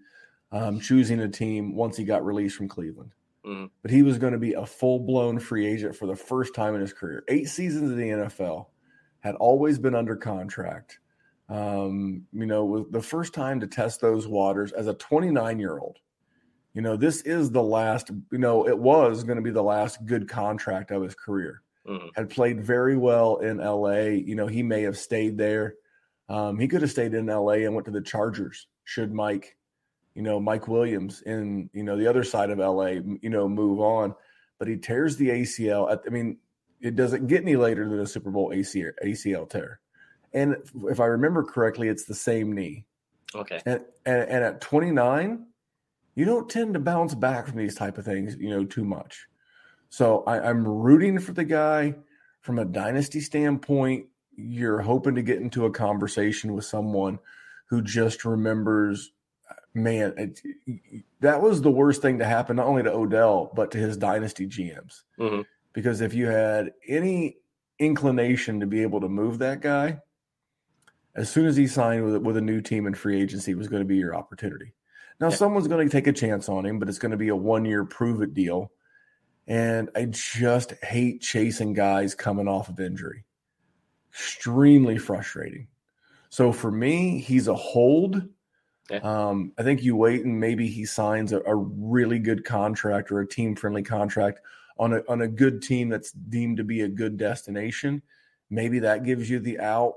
um, choosing a team once he got released from Cleveland. Mm. But he was going to be a full blown free agent for the first time in his career. Eight seasons in the NFL, had always been under contract um, you know, was the first time to test those waters as a 29 year old. You know, this is the last, you know, it was going to be the last good contract of his career. Mm-hmm. Had played very well in LA. You know, he may have stayed there. Um, he could have stayed in LA and went to the Chargers should Mike, you know, Mike Williams in, you know, the other side of LA, you know, move on. But he tears the ACL. At, I mean, it doesn't get any later than a Super Bowl ACL, ACL tear. And if I remember correctly, it's the same knee. Okay. And, and, and at 29, you don't tend to bounce back from these type of things, you know, too much. So I, I'm rooting for the guy from a dynasty standpoint. You're hoping to get into a conversation with someone who just remembers, man, it, that was the worst thing to happen, not only to Odell, but to his dynasty GMs. Mm-hmm. Because if you had any inclination to be able to move that guy, as soon as he signed with, with a new team in free agency was going to be your opportunity. Now, yeah. someone's going to take a chance on him, but it's going to be a one year prove it deal. And I just hate chasing guys coming off of injury. Extremely frustrating. So for me, he's a hold. Yeah. Um, I think you wait and maybe he signs a, a really good contract or a team friendly contract on a on a good team that's deemed to be a good destination. Maybe that gives you the out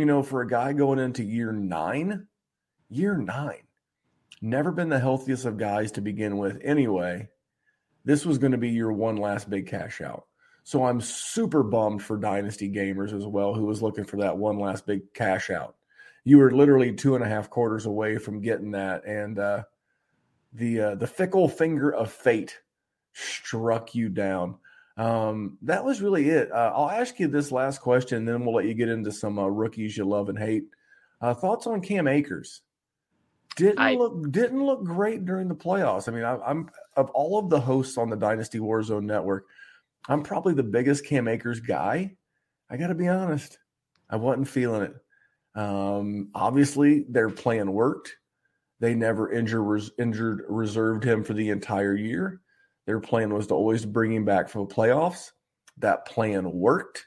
you know, for a guy going into year nine, year nine, never been the healthiest of guys to begin with anyway. This was going to be your one last big cash out. So I'm super bummed for dynasty gamers as well, who was looking for that one last big cash out. You were literally two and a half quarters away from getting that, and uh, the uh, the fickle finger of fate struck you down. Um, that was really it. Uh, I'll ask you this last question, then we'll let you get into some uh, rookies you love and hate. Uh, thoughts on Cam Akers? Didn't I, look didn't look great during the playoffs. I mean, I, I'm of all of the hosts on the Dynasty Warzone network, I'm probably the biggest Cam Akers guy. I got to be honest, I wasn't feeling it. Um, obviously, their plan worked. They never injured injured reserved him for the entire year. Their plan was to always bring him back for the playoffs. That plan worked.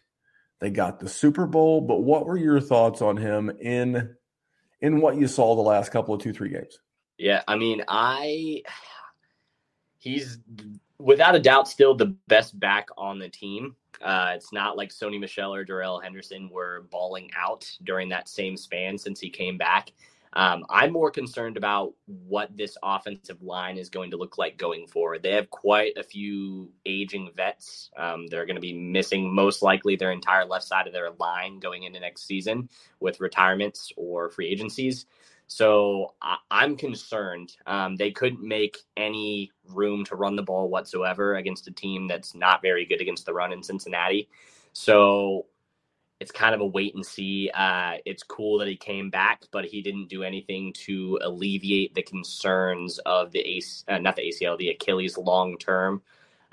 They got the Super Bowl, but what were your thoughts on him in in what you saw the last couple of two three games? Yeah, I mean, I he's without a doubt still the best back on the team. Uh, it's not like Sony Michel or Darrell Henderson were balling out during that same span since he came back. Um, I'm more concerned about what this offensive line is going to look like going forward. They have quite a few aging vets. Um, they're going to be missing most likely their entire left side of their line going into next season with retirements or free agencies. So I, am concerned. Um, they couldn't make any room to run the ball whatsoever against a team that's not very good against the run in Cincinnati. So it's kind of a wait and see. Uh, it's cool that he came back, but he didn't do anything to alleviate the concerns of the ace, uh, not the ACL, the Achilles long term.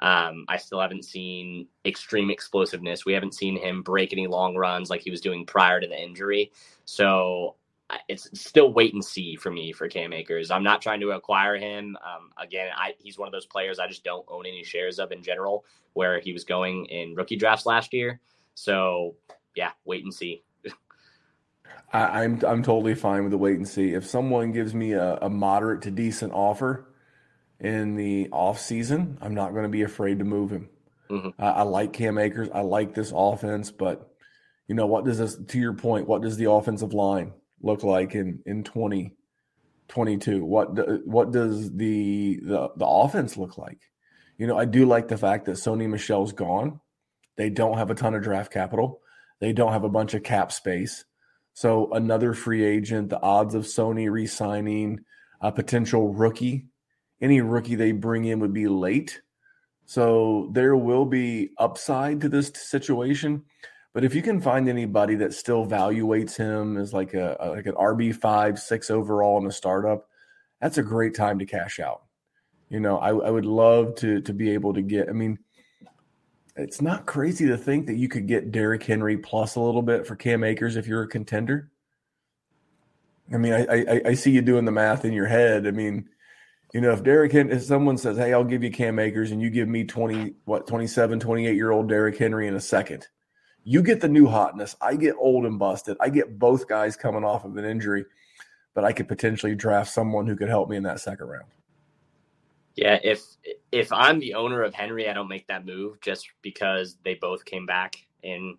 Um, I still haven't seen extreme explosiveness. We haven't seen him break any long runs like he was doing prior to the injury. So it's still wait and see for me for Cam Akers. I'm not trying to acquire him. Um, again, I, he's one of those players I just don't own any shares of in general, where he was going in rookie drafts last year. So yeah, wait and see. I, am I'm, I'm totally fine with the wait and see. If someone gives me a, a moderate to decent offer in the off season, I'm not going to be afraid to move him. Mm-hmm. I, I like Cam Akers. I like this offense, but you know what does this? To your point, what does the offensive line look like in in 2022? What do, what does the the the offense look like? You know, I do like the fact that Sony Michel's gone. They don't have a ton of draft capital. They don't have a bunch of cap space. So another free agent, the odds of Sony re-signing a potential rookie, any rookie they bring in would be late. So there will be upside to this situation. But if you can find anybody that still evaluates him as like a, like an RB five six overall in a startup, that's a great time to cash out. You know, I, I would love to to be able to get. I mean, it's not crazy to think that you could get Derrick Henry plus a little bit for Cam Akers if you're a contender. I mean, I, I, I see you doing the math in your head. I mean, you know, if Derrick Henry, if someone says, "Hey, I'll give you Cam Akers," and you give me twenty, what, 27, 28 year old Derrick Henry in a second, you get the new hotness. I get old and busted. I get both guys coming off of an injury, but I could potentially draft someone who could help me in that second round. Yeah, if if I'm the owner of Henry, I don't make that move just because they both came back in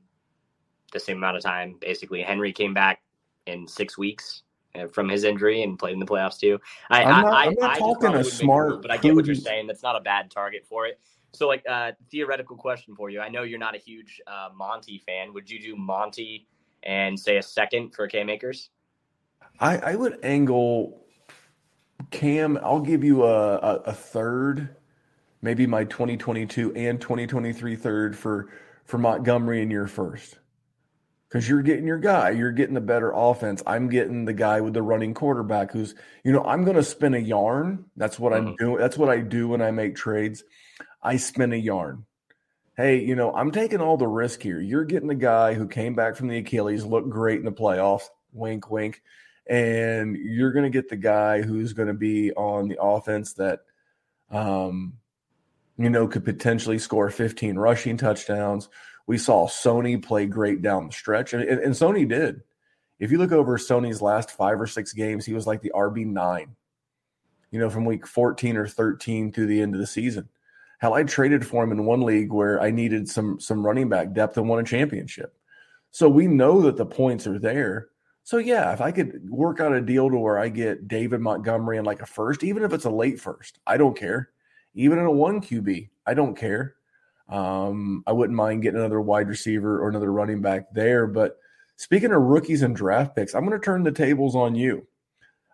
the same amount of time. Basically, Henry came back in six weeks uh, from his injury and played in the playoffs too. I, I'm not, I, I'm not I, talking a smart, move, but I get what you're saying. That's not a bad target for it. So, like, uh, theoretical question for you. I know you're not a huge uh, Monty fan. Would you do Monty and say a second for Cam Akers? I, I would angle Cam. I'll give you a, a, a third, maybe my 2022 and 2023 third for for Montgomery in your first. Because you're getting your guy, you're getting the better offense. I'm getting the guy with the running quarterback who's, you know, I'm going to spin a yarn. That's what mm-hmm. I'm doing. That's what I do when I make trades. I spin a yarn. Hey, you know, I'm taking all the risk here. You're getting the guy who came back from the Achilles, looked great in the playoffs, wink, wink. And you're going to get the guy who's going to be on the offense that, um, you know, could potentially score 15 rushing touchdowns. We saw Sony play great down the stretch, and, and, and Sony did. If you look over Sony's last five or six games, he was like the RB9, you know, from week 14 or 13 through the end of the season. Hell, I traded for him in one league where I needed some some running back depth and won a championship. So we know that the points are there. So yeah, if I could work out a deal to where I get David Montgomery in like a first, even if it's a late first, I don't care. Even in a one QB, I don't care. Um, I wouldn't mind getting another wide receiver or another running back there. But speaking of rookies and draft picks, I'm going to turn the tables on you.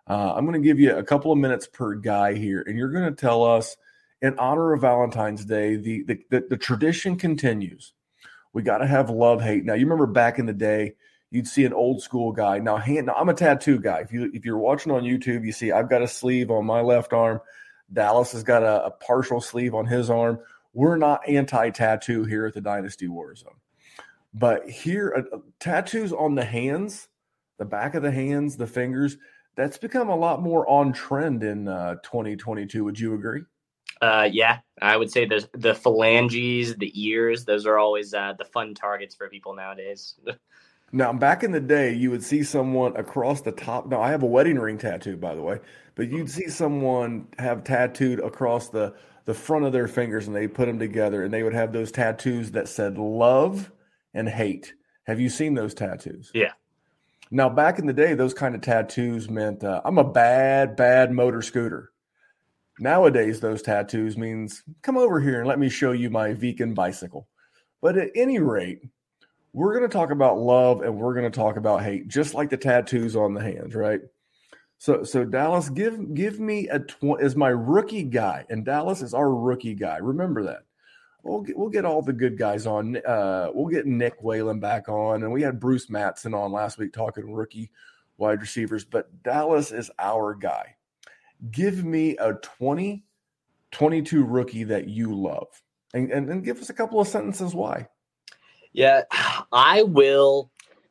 Uh, I'm going to give you a couple of minutes per guy here, and you're going to tell us in honor of Valentine's Day, the the, the, the tradition continues. We got to have love hate. Now, you remember back in the day, you'd see an old school guy. Now, hand, now I'm a tattoo guy. If you if you're watching on YouTube, you see I've got a sleeve on my left arm. Dallas has got a, a partial sleeve on his arm. We're not anti-tattoo here at the Dynasty Warzone, but here uh, tattoos on the hands, the back of the hands, the fingers. That's become a lot more on trend in uh, 2022. Would you agree? Uh, yeah, I would say the the phalanges, the ears, those are always uh, the fun targets for people nowadays. now, back in the day, you would see someone across the top. Now, I have a wedding ring tattoo, by the way, but you'd see someone have tattooed across the the front of their fingers, and they put them together, and they would have those tattoos that said love and hate. Have you seen those tattoos? Yeah. Now, back in the day, those kind of tattoos meant uh, I'm a bad, bad motor scooter. Nowadays, those tattoos means come over here and let me show you my Viken bicycle. But at any rate, we're going to talk about love and we're going to talk about hate, just like the tattoos on the hands, right? So, so Dallas, give give me a tw- is my rookie guy, and Dallas is our rookie guy. Remember that. We'll get, we'll get all the good guys on. Uh, we'll get Nick Whalen back on, and we had Bruce Matson on last week talking rookie wide receivers. But Dallas is our guy give me a 20, 22 rookie that you love and, and, and give us a couple of sentences why. Yeah, I will.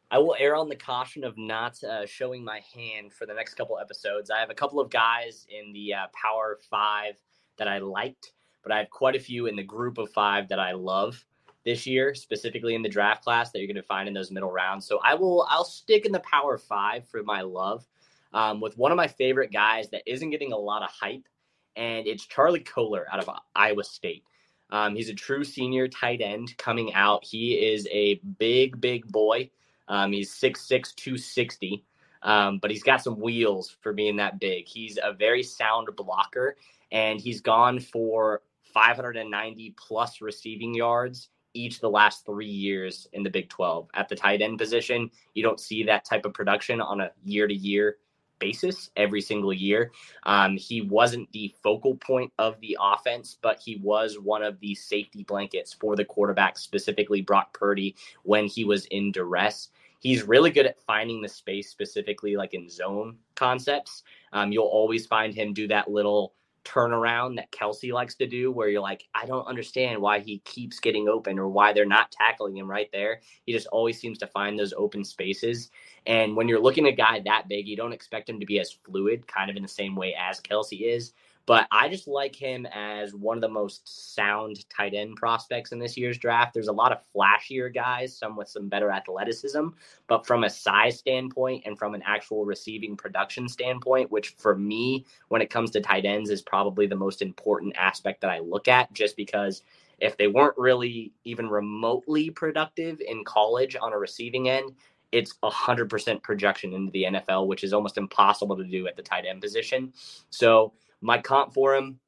I will err on the caution of not uh, showing my hand for the next couple episodes. I have a couple of guys in the uh, Power Five that I liked, but I have quite a few in the Group of Five that I love this year, specifically in the draft class that you're going to find in those middle rounds. So I will. I'll stick in the Power Five for my love, um, with one of my favorite guys that isn't getting a lot of hype, and it's Charlie Kolar out of Iowa State. Um, he's a true senior tight end coming out. He is a big, big boy. Um, he's 6'6, 260, um, but he's got some wheels for being that big. He's a very sound blocker, and he's gone for 590 plus receiving yards each the last three years in the Big 12 at the tight end position. You don't see that type of production on a year to year basis every single year. Um, he wasn't the focal point of the offense, but he was one of the safety blankets for the quarterback, specifically Brock Purdy, when he was in duress. He's really good at finding the space, specifically like in zone concepts. Um, you'll always find him do that little turnaround that Kelce likes to do, where you're like, I don't understand why he keeps getting open or why they're not tackling him right there. He just always seems to find those open spaces. And when you're looking at a guy that big, you don't expect him to be as fluid, kind of in the same way as Kelce is. But I just like him as one of the most sound tight end prospects in this year's draft. There's a lot of flashier guys, some with some better athleticism, but from a size standpoint and from an actual receiving production standpoint, which for me, when it comes to tight ends, is probably the most important aspect that I look at, just because if they weren't really even remotely productive in college on a receiving end, it's 100% projection into the NFL, which is almost impossible to do at the tight end position. So, my comp for him,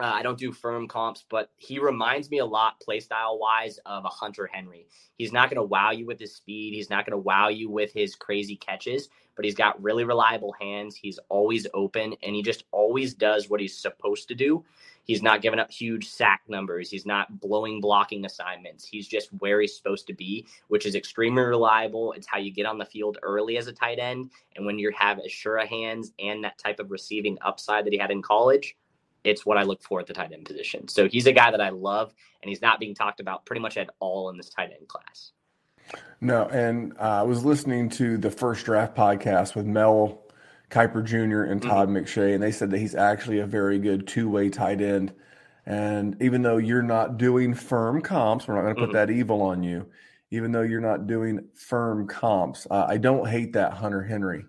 uh, I don't do firm comps, but he reminds me a lot, playstyle wise, of a Hunter Henry. He's not going to wow you with his speed. He's not going to wow you with his crazy catches, but he's got really reliable hands. He's always open, and he just always does what he's supposed to do. He's not giving up huge sack numbers. He's not blowing blocking assignments. He's just where he's supposed to be, which is extremely reliable. It's how you get on the field early as a tight end. And when you have as sure hands and that type of receiving upside that he had in college, it's what I look for at the tight end position. So he's a guy that I love, and he's not being talked about pretty much at all in this tight end class. No, and uh, I was listening to the first draft podcast with Mel Kiper Jr. and Todd mm-hmm. McShay, and they said that he's actually a very good two way tight end. And even though you're not doing firm comps, we're not going to put mm-hmm. that evil on you. Even though you're not doing firm comps, uh, I don't hate that Hunter Henry,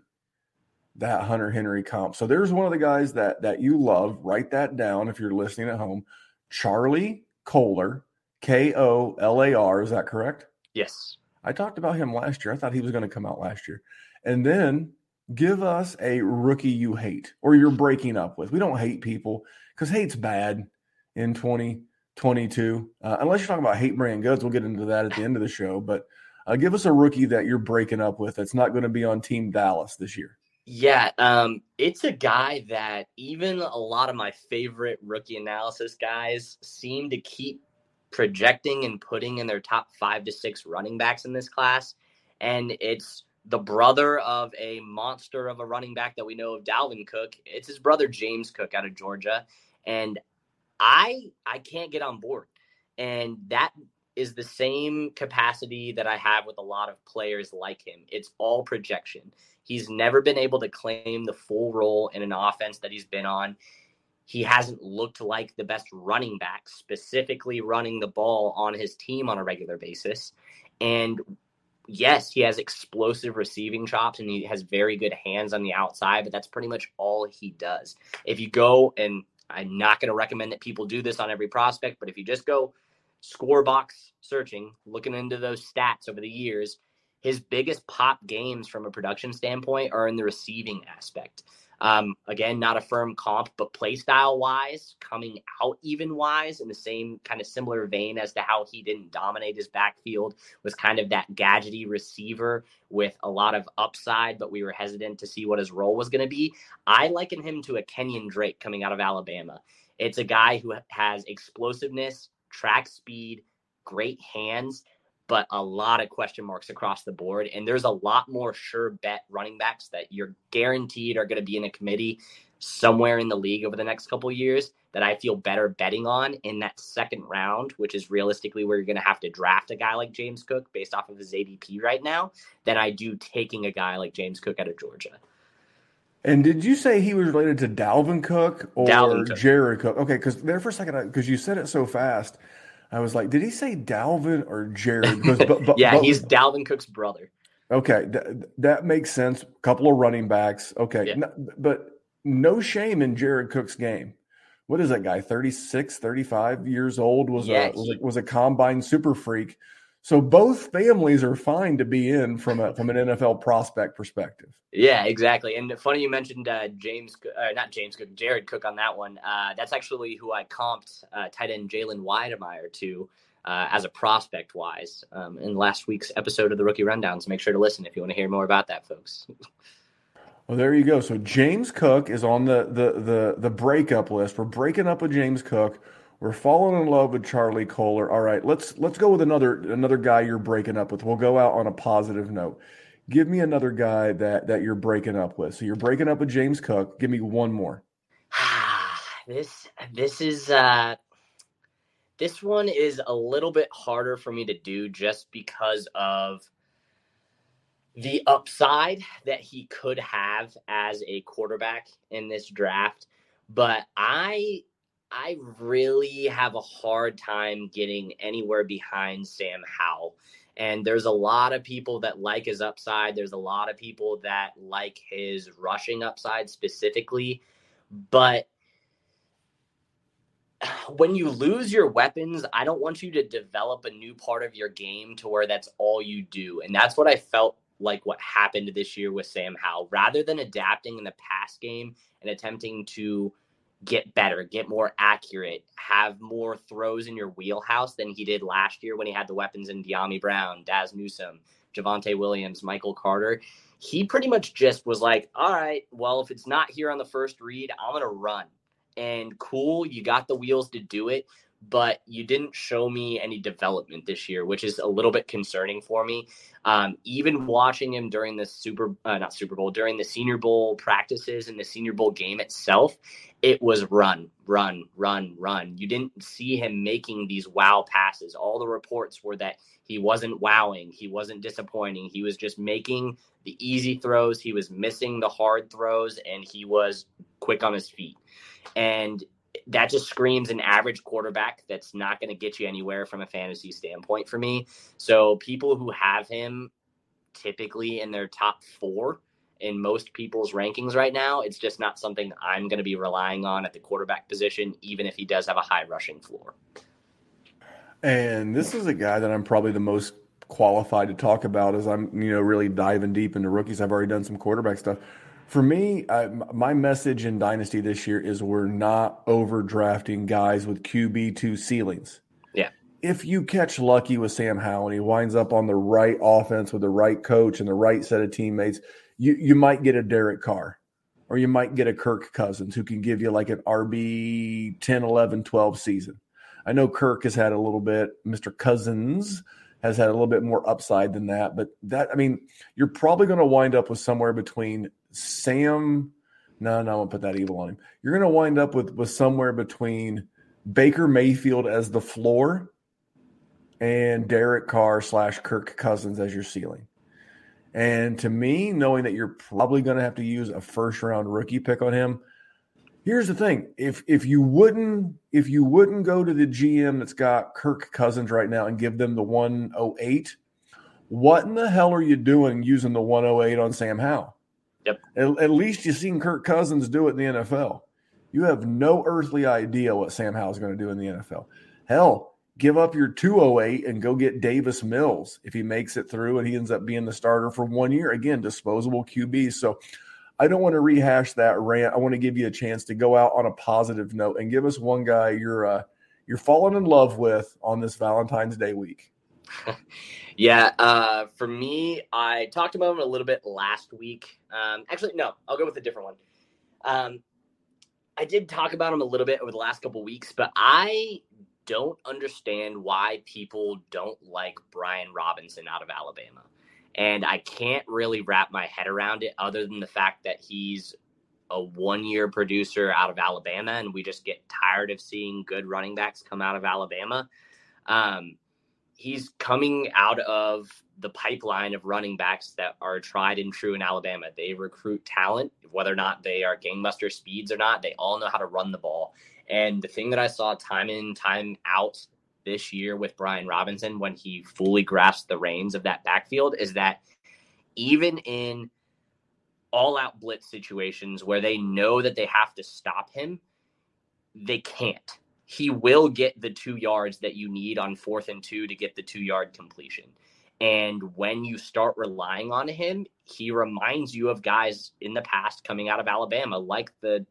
that Hunter Henry comp. So there's one of the guys that that you love. Write that down if you're listening at home. Charlie Kolar, K O L A R. Is that correct? Yes. I talked about him last year. I thought he was going to come out last year. And then give us a rookie you hate or you're breaking up with. We don't hate people because hate's bad in 2022. Uh, unless you're talking about hate brand goods, we'll get into that at the end of the show. But uh, give us a rookie that you're breaking up with that's not going to be on Team Dallas this year. Yeah, um, it's a guy that even a lot of my favorite rookie analysis guys seem to keep projecting and putting in their top five to six running backs in this class. And it's the brother of a monster of a running back that we know of Dalvin Cook. It's his brother James Cook out of Georgia. And I I can't get on board. And that is the same capacity that I have with a lot of players like him. It's all projection. He's never been able to claim the full role in an offense that he's been on. He hasn't looked like the best running back, specifically running the ball on his team on a regular basis. And yes, he has explosive receiving chops and he has very good hands on the outside, but that's pretty much all he does. If you go and I'm not going to recommend that people do this on every prospect, but if you just go score box searching, looking into those stats over the years, his biggest pop games from a production standpoint are in the receiving aspect. Um, again, not a firm comp, but play style wise, coming out even wise in the same kind of similar vein as to how he didn't dominate his backfield, was kind of that gadgety receiver with a lot of upside, but we were hesitant to see what his role was going to be. I liken him to a Kenyon Drake coming out of Alabama. It's a guy who has explosiveness, track speed, great hands, but a lot of question marks across the board. And there's a lot more sure bet running backs that you're guaranteed are going to be in a committee somewhere in the league over the next couple years that I feel better betting on in that second round, which is realistically where you're going to have to draft a guy like James Cook based off of his ADP right now, than I do taking a guy like James Cook out of Georgia. And did you say he was related to Dalvin Cook or Dalvin Cook. Jared Cook? Okay, because there for a second, because you said it so fast, I was like, did he say Dalvin or Jared? Because, but, but, yeah, but, he's Dalvin Cook's brother. Okay, th- that makes sense. A couple of running backs. Okay, yeah. no, but no shame in Jared Cook's game. What is that guy? 36, 35 years old, was, yeah, a, was, a, was a combine super freak. So both families are fine to be in from a from an NFL prospect perspective. Yeah, exactly. And funny you mentioned uh, James, uh, not James Cook, Jared Cook on that one. Uh, that's actually who I comped uh, tight end Jalen Wydermyer to uh, as a prospect wise um, in last week's episode of the Rookie Rundown. So make sure to listen if you want to hear more about that, folks. Well, there you go. So James Cook is on the the the the breakup list. We're breaking up with James Cook. We're falling in love with Charlie Kolar. All right, let's let's go with another another guy you're breaking up with. We'll go out on a positive note. Give me another guy that that you're breaking up with. So you're breaking up with James Cook. Give me one more. this this is uh this one is a little bit harder for me to do just because of the upside that he could have as a quarterback in this draft but i i really have a hard time getting anywhere behind sam howell and there's a lot of people that like his upside there's a lot of people that like his rushing upside specifically but when you lose your weapons, I don't want you to develop a new part of your game to where that's all you do. And that's what I felt like what happened this year with Sam Howell. Rather than adapting in the pass game and attempting to get better, get more accurate, have more throws in your wheelhouse than he did last year when he had the weapons in Dyami Brown, Dazz Newsome, Javonte Williams, Michael Carter. He pretty much just was like, all right, well, if it's not here on the first read, I'm going to run. And cool, you got the wheels to do it but you didn't show me any development this year, which is a little bit concerning for me. Um, even watching him during the Super, uh, not Super Bowl, during the Senior Bowl practices and the Senior Bowl game itself, it was run, run, run, run. You didn't see him making these wow passes. All the reports were that he wasn't wowing, he wasn't disappointing. He was just making the easy throws, he was missing the hard throws, and he was quick on his feet. And that just screams an average quarterback that's not going to get you anywhere from a fantasy standpoint for me. So people who have him typically in their top four in most people's rankings right now, it's just not something I'm going to be relying on at the quarterback position, even if he does have a high rushing floor. And this is a guy that I'm probably the most qualified to talk about as I'm, you know, really diving deep into rookies. I've already done some quarterback stuff. For me, I, my message in Dynasty this year is we're not overdrafting guys with QB two ceilings. Yeah. If you catch lucky with Sam Howell and he winds up on the right offense with the right coach and the right set of teammates, you you might get a Derek Carr or you might get a Kirk Cousins who can give you like an RB 10, 11, 12 season. I know Kirk has had a little bit, Mr. Cousins has had a little bit more upside than that, but that I mean, you're probably going to wind up with somewhere between Sam. No, no, I won't put that evil on him. You're going to wind up with with somewhere between Baker Mayfield as the floor and Derek Carr slash Kirk Cousins as your ceiling. And to me, knowing that you're probably going to have to use a first round rookie pick on him, here's the thing: if if you wouldn't if you wouldn't go to the GM that's got Kirk Cousins right now and give them the 108, what in the hell are you doing using the 108 on Sam Howell? Yep. At, at, least you've seen Kirk Cousins do it in the NFL. You have no earthly idea what Sam Howell's going to do in the NFL. Hell, give up your 208 and go get Davis Mills if he makes it through and he ends up being the starter for one year. Again, disposable QB. So I don't want to rehash that rant. I want to give you a chance to go out on a positive note and give us one guy you're uh, you're falling in love with on this Valentine's Day week. Yeah, uh, for me, I talked about him a little bit last week. Um, actually, no, I'll go with a different one. Um, I did talk about him a little bit over the last couple weeks, but I don't understand why people don't like Brian Robinson out of Alabama. And I can't really wrap my head around it other than the fact that he's a one year producer out of Alabama, and we just get tired of seeing good running backs come out of Alabama. Um, he's coming out of the pipeline of running backs that are tried and true in Alabama. They recruit talent, whether or not they are gangbuster speeds or not. They all know how to run the ball. And the thing that I saw time in, time out this year with Brian Robinson when he fully grasped the reins of that backfield is that even in all out blitz situations where they know that they have to stop him, they can't he will get the two yards that you need on fourth and two to get the two yard completion. And when you start relying on him, he reminds you of guys in the past coming out of Alabama, like the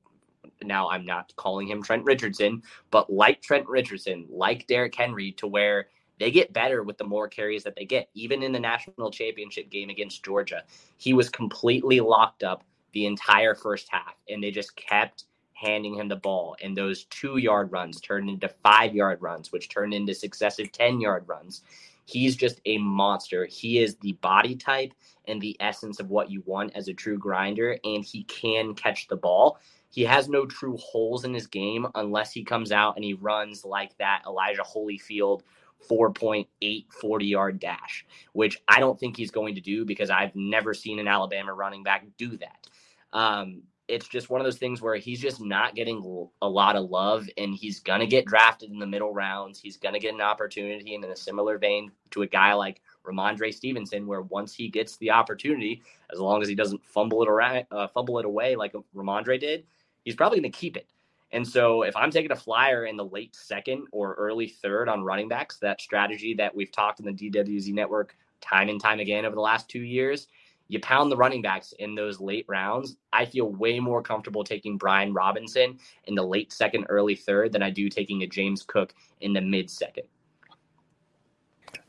now I'm not calling him Trent Richardson, but like Trent Richardson, like Derrick Henry, to where they get better with the more carries that they get. Even in the national championship game against Georgia, he was completely locked up the entire first half, and they just kept handing him the ball. And those two yard runs turned into five yard runs, which turned into successive 10 yard runs. He's just a monster. He is the body type and the essence of what you want as a true grinder, and he can catch the ball. He has no true holes in his game unless he comes out and he runs like that Elijah Holyfield 4.8 40 yard dash, which I don't think he's going to do because I've never seen an Alabama running back do that. Um, it's just one of those things where he's just not getting a lot of love and he's going to get drafted in the middle rounds. He's going to get an opportunity and in a similar vein to a guy like Rhamondre Stevenson, where once he gets the opportunity, as long as he doesn't fumble it around, uh, fumble it away like Rhamondre did, he's probably going to keep it. And so if I'm taking a flyer in the late second or early third on running backs, that strategy that we've talked in the DWZ network time and time again over the last two years, you pound the running backs in those late rounds. I feel way more comfortable taking Brian Robinson in the late second, early third than I do taking a James Cook in the mid second.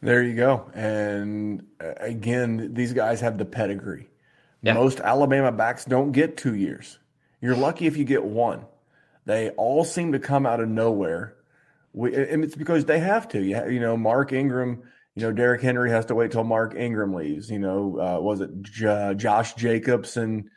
There you go. And uh, again, these guys have the pedigree. Yeah. Most Alabama backs don't get two years. You're lucky if you get one. They all seem to come out of nowhere. We, and it's because they have to. You, you know, Mark Ingram, you know, Derrick Henry has to wait till Mark Ingram leaves. You know, uh, was it J- Josh Jacobs and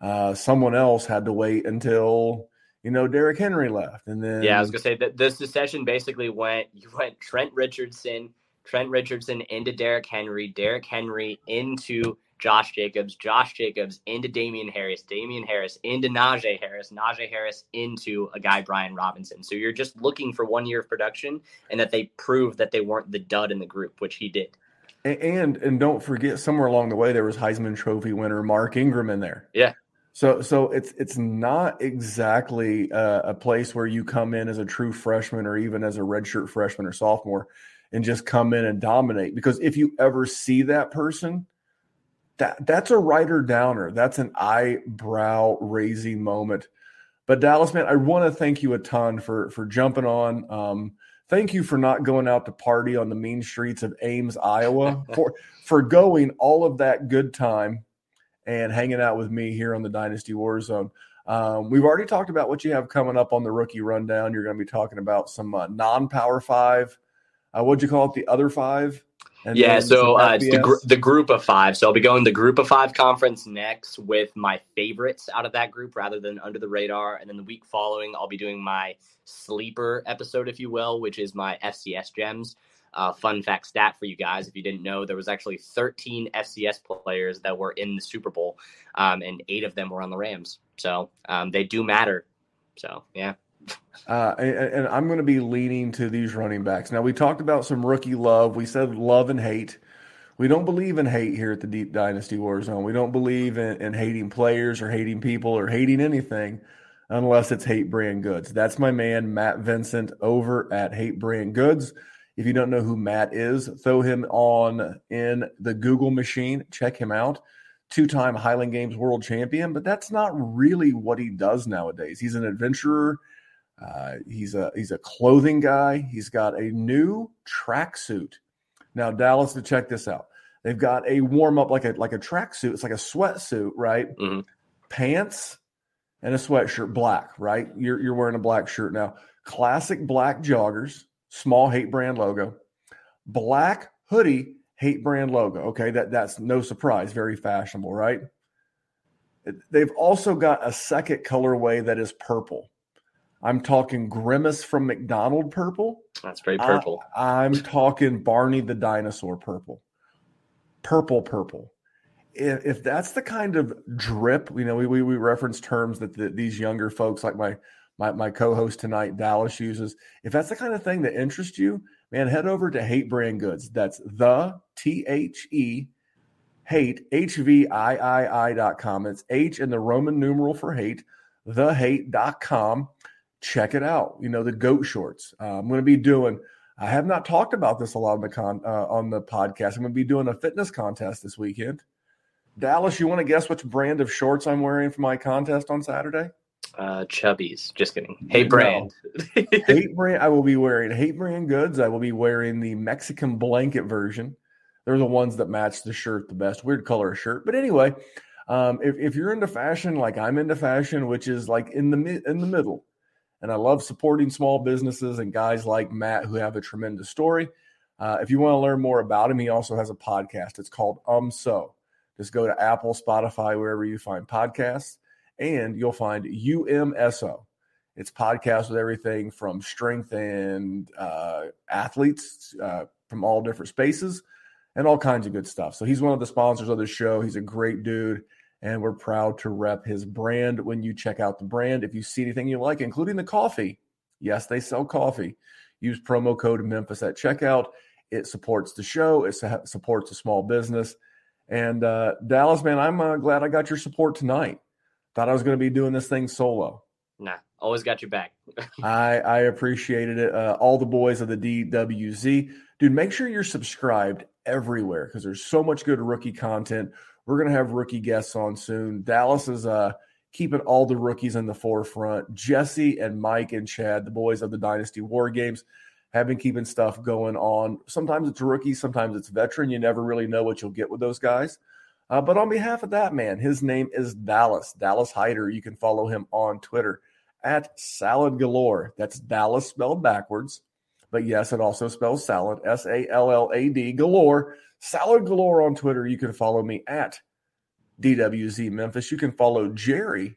uh, someone else had to wait until you know Derrick Henry left, and then yeah, I was gonna say that this session basically went you went Trent Richardson, Trent Richardson into Derrick Henry, Derrick Henry into Josh Jacobs, Josh Jacobs into Damien Harris, Damien Harris into Najee Harris, Najee Harris into a guy Brian Robinson. So you're just looking for one year of production and that they prove that they weren't the dud in the group, which he did. And and don't forget somewhere along the way there was Heisman Trophy winner Mark Ingram in there. Yeah. So so it's it's not exactly a, a place where you come in as a true freshman or even as a redshirt freshman or sophomore and just come in and dominate because if you ever see that person that that's a writer downer. That's an eyebrow raising moment. But Dallas, man, I want to thank you a ton for for jumping on. Um, thank you for not going out to party on the mean streets of Ames, Iowa, for for going all of that good time and hanging out with me here on the Dynasty Warzone. Um, we've already talked about what you have coming up on the rookie rundown. You're going to be talking about some uh, non-power five. Uh, what'd you call it? The other five? And yeah, so uh, it's the, gr- the group of five. So I'll be going the group of five conference next with my favorites out of that group rather than under the radar. And then the week following, I'll be doing my sleeper episode, if you will, which is my FCS gems. Uh, fun fact stat for you guys if you didn't know, there was actually 13 FCS players that were in the Super Bowl, um, and eight of them were on the Rams. So um, they do matter. So, yeah. Uh, and, and, I'm going to be leaning to these running backs. Now, we talked about some rookie love. We said love and hate. We don't believe in hate here at the Deep Dynasty Warzone. We don't believe in, in hating players or hating people or hating anything unless it's Hate Brand Goods. That's my man, Matt Vincent, over at Hate Brand Goods. If you don't know who Matt is, throw him on in the Google machine. Check him out. Two time Highland Games world champion, but that's not really what he does nowadays. He's an adventurer uh, he's a he's a clothing guy. He's got a new tracksuit. Now, Dallas, to check this out, they've got a warm up like a like a tracksuit. It's like a sweatsuit, right? Mm-hmm. Pants and a sweatshirt, black, right? You're you're wearing a black shirt now. Classic black joggers, small hate brand logo, black hoodie, hate brand logo. Okay, that that's no surprise, very fashionable, right? They've also got a second colorway that is purple. I'm talking Grimace from McDonald purple. That's very purple. I, am talking Barney the dinosaur purple. Purple, purple. If, if that's the kind of drip, you know, we, we, we reference terms that the, these younger folks like my, my, my co-host tonight, Dallas uses. If that's the kind of thing that interests you, man, head over to Hate Brand Goods. That's the T H E hate, H V I I I dot com. It's H in the Roman numeral for hate, the hate.com check it out. You know, the goat shorts. Uh, I'm going to be doing. I have not talked about this a lot on the con uh, on the podcast. I'm going to be doing a fitness contest this weekend. Dallas, you want to guess which brand of shorts I'm wearing for my contest on Saturday? Uh, Chubbies. Just kidding. Hate brand. No. hate brand. I will be wearing hate brand goods. I will be wearing the Mexican blanket version. They're the ones that match the shirt the best. Weird color shirt, but anyway, Um, if, if you're into fashion, like I'm into fashion, which is like in the in the middle, and I love supporting small businesses and guys like Matt who have a tremendous story. Uh, if you want to learn more about him, he also has a podcast. It's called Um So. Just go to Apple, Spotify, wherever you find podcasts, and you'll find UMSO. It's podcast with everything from strength and uh, athletes uh, from all different spaces and all kinds of good stuff. So he's one of the sponsors of the show. He's a great dude, and we're proud to rep his brand when you check out the brand. If you see anything you like, including the coffee, yes, they sell coffee. Use promo code Memphis at checkout. It supports the show. It supports a small business. And uh, Dallas, man, I'm uh, glad I got your support tonight. Thought I was going to be doing this thing solo. Nah, always got your back. I I appreciated it. Uh, all the boys of the DWZ, dude. Make sure you're subscribed everywhere because there's so much good rookie content. We're gonna have rookie guests on soon. Dallas is uh keeping all the rookies in the forefront. Jesse and Mike and Chad, the boys of the Dynasty War Games, have been keeping stuff going on. Sometimes it's rookie, sometimes it's veteran. You never really know what you'll get with those guys. Uh, but on behalf of that man, his name is Dallas, Dallas Hyder. You can follow him on Twitter at Salad Galore. That's Dallas spelled backwards. But yes, it also spells salad, S A L L A D galore. Salad galore on Twitter. You can follow me at DWZ Memphis. You can follow Jerry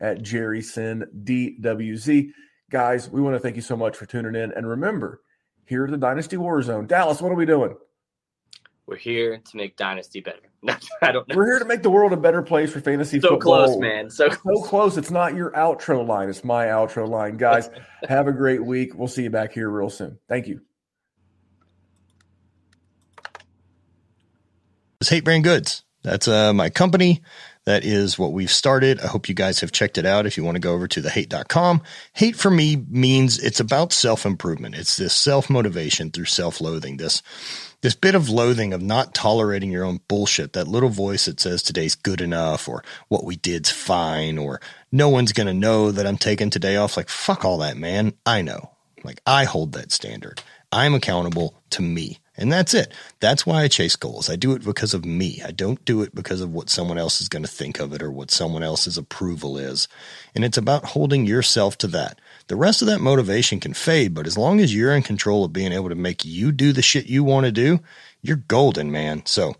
at Jerry Sin DWZ. Guys, we want to thank you so much for tuning in. And remember, here at the Dynasty War Zone, Dallas, what are we doing? We're here to make Dynasty better. I don't know. We're here to make the world a better place for fantasy so football. close, man. So so close. It's not your outro line. It's my outro line. Guys, have a great week. We'll see you back here real soon. Thank you. It's HVIII Brand Goods. That's uh, my company. That is what we've started. I hope you guys have checked it out. If you want to go over to thehate.com, hate for me means it's about self improvement. It's this self motivation through self loathing. This this bit of loathing of not tolerating your own bullshit, that little voice that says today's good enough or what we did's fine or no one's going to know that I'm taking today off. Like, fuck all that, man. I know. Like, I hold that standard. I'm accountable to me. And that's it. That's why I chase goals. I do it because of me. I don't do it because of what someone else is going to think of it or what someone else's approval is. And it's about holding yourself to that. The rest of that motivation can fade, but as long as you're in control of being able to make you do the shit you want to do, you're golden, man. So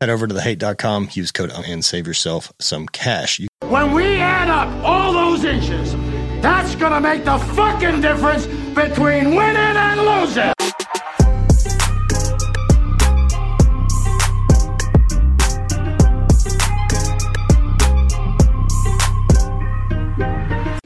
head over to thehate.com, use code and save yourself some cash. You- when we add up all those inches, that's gonna make the fucking difference between winning and losing.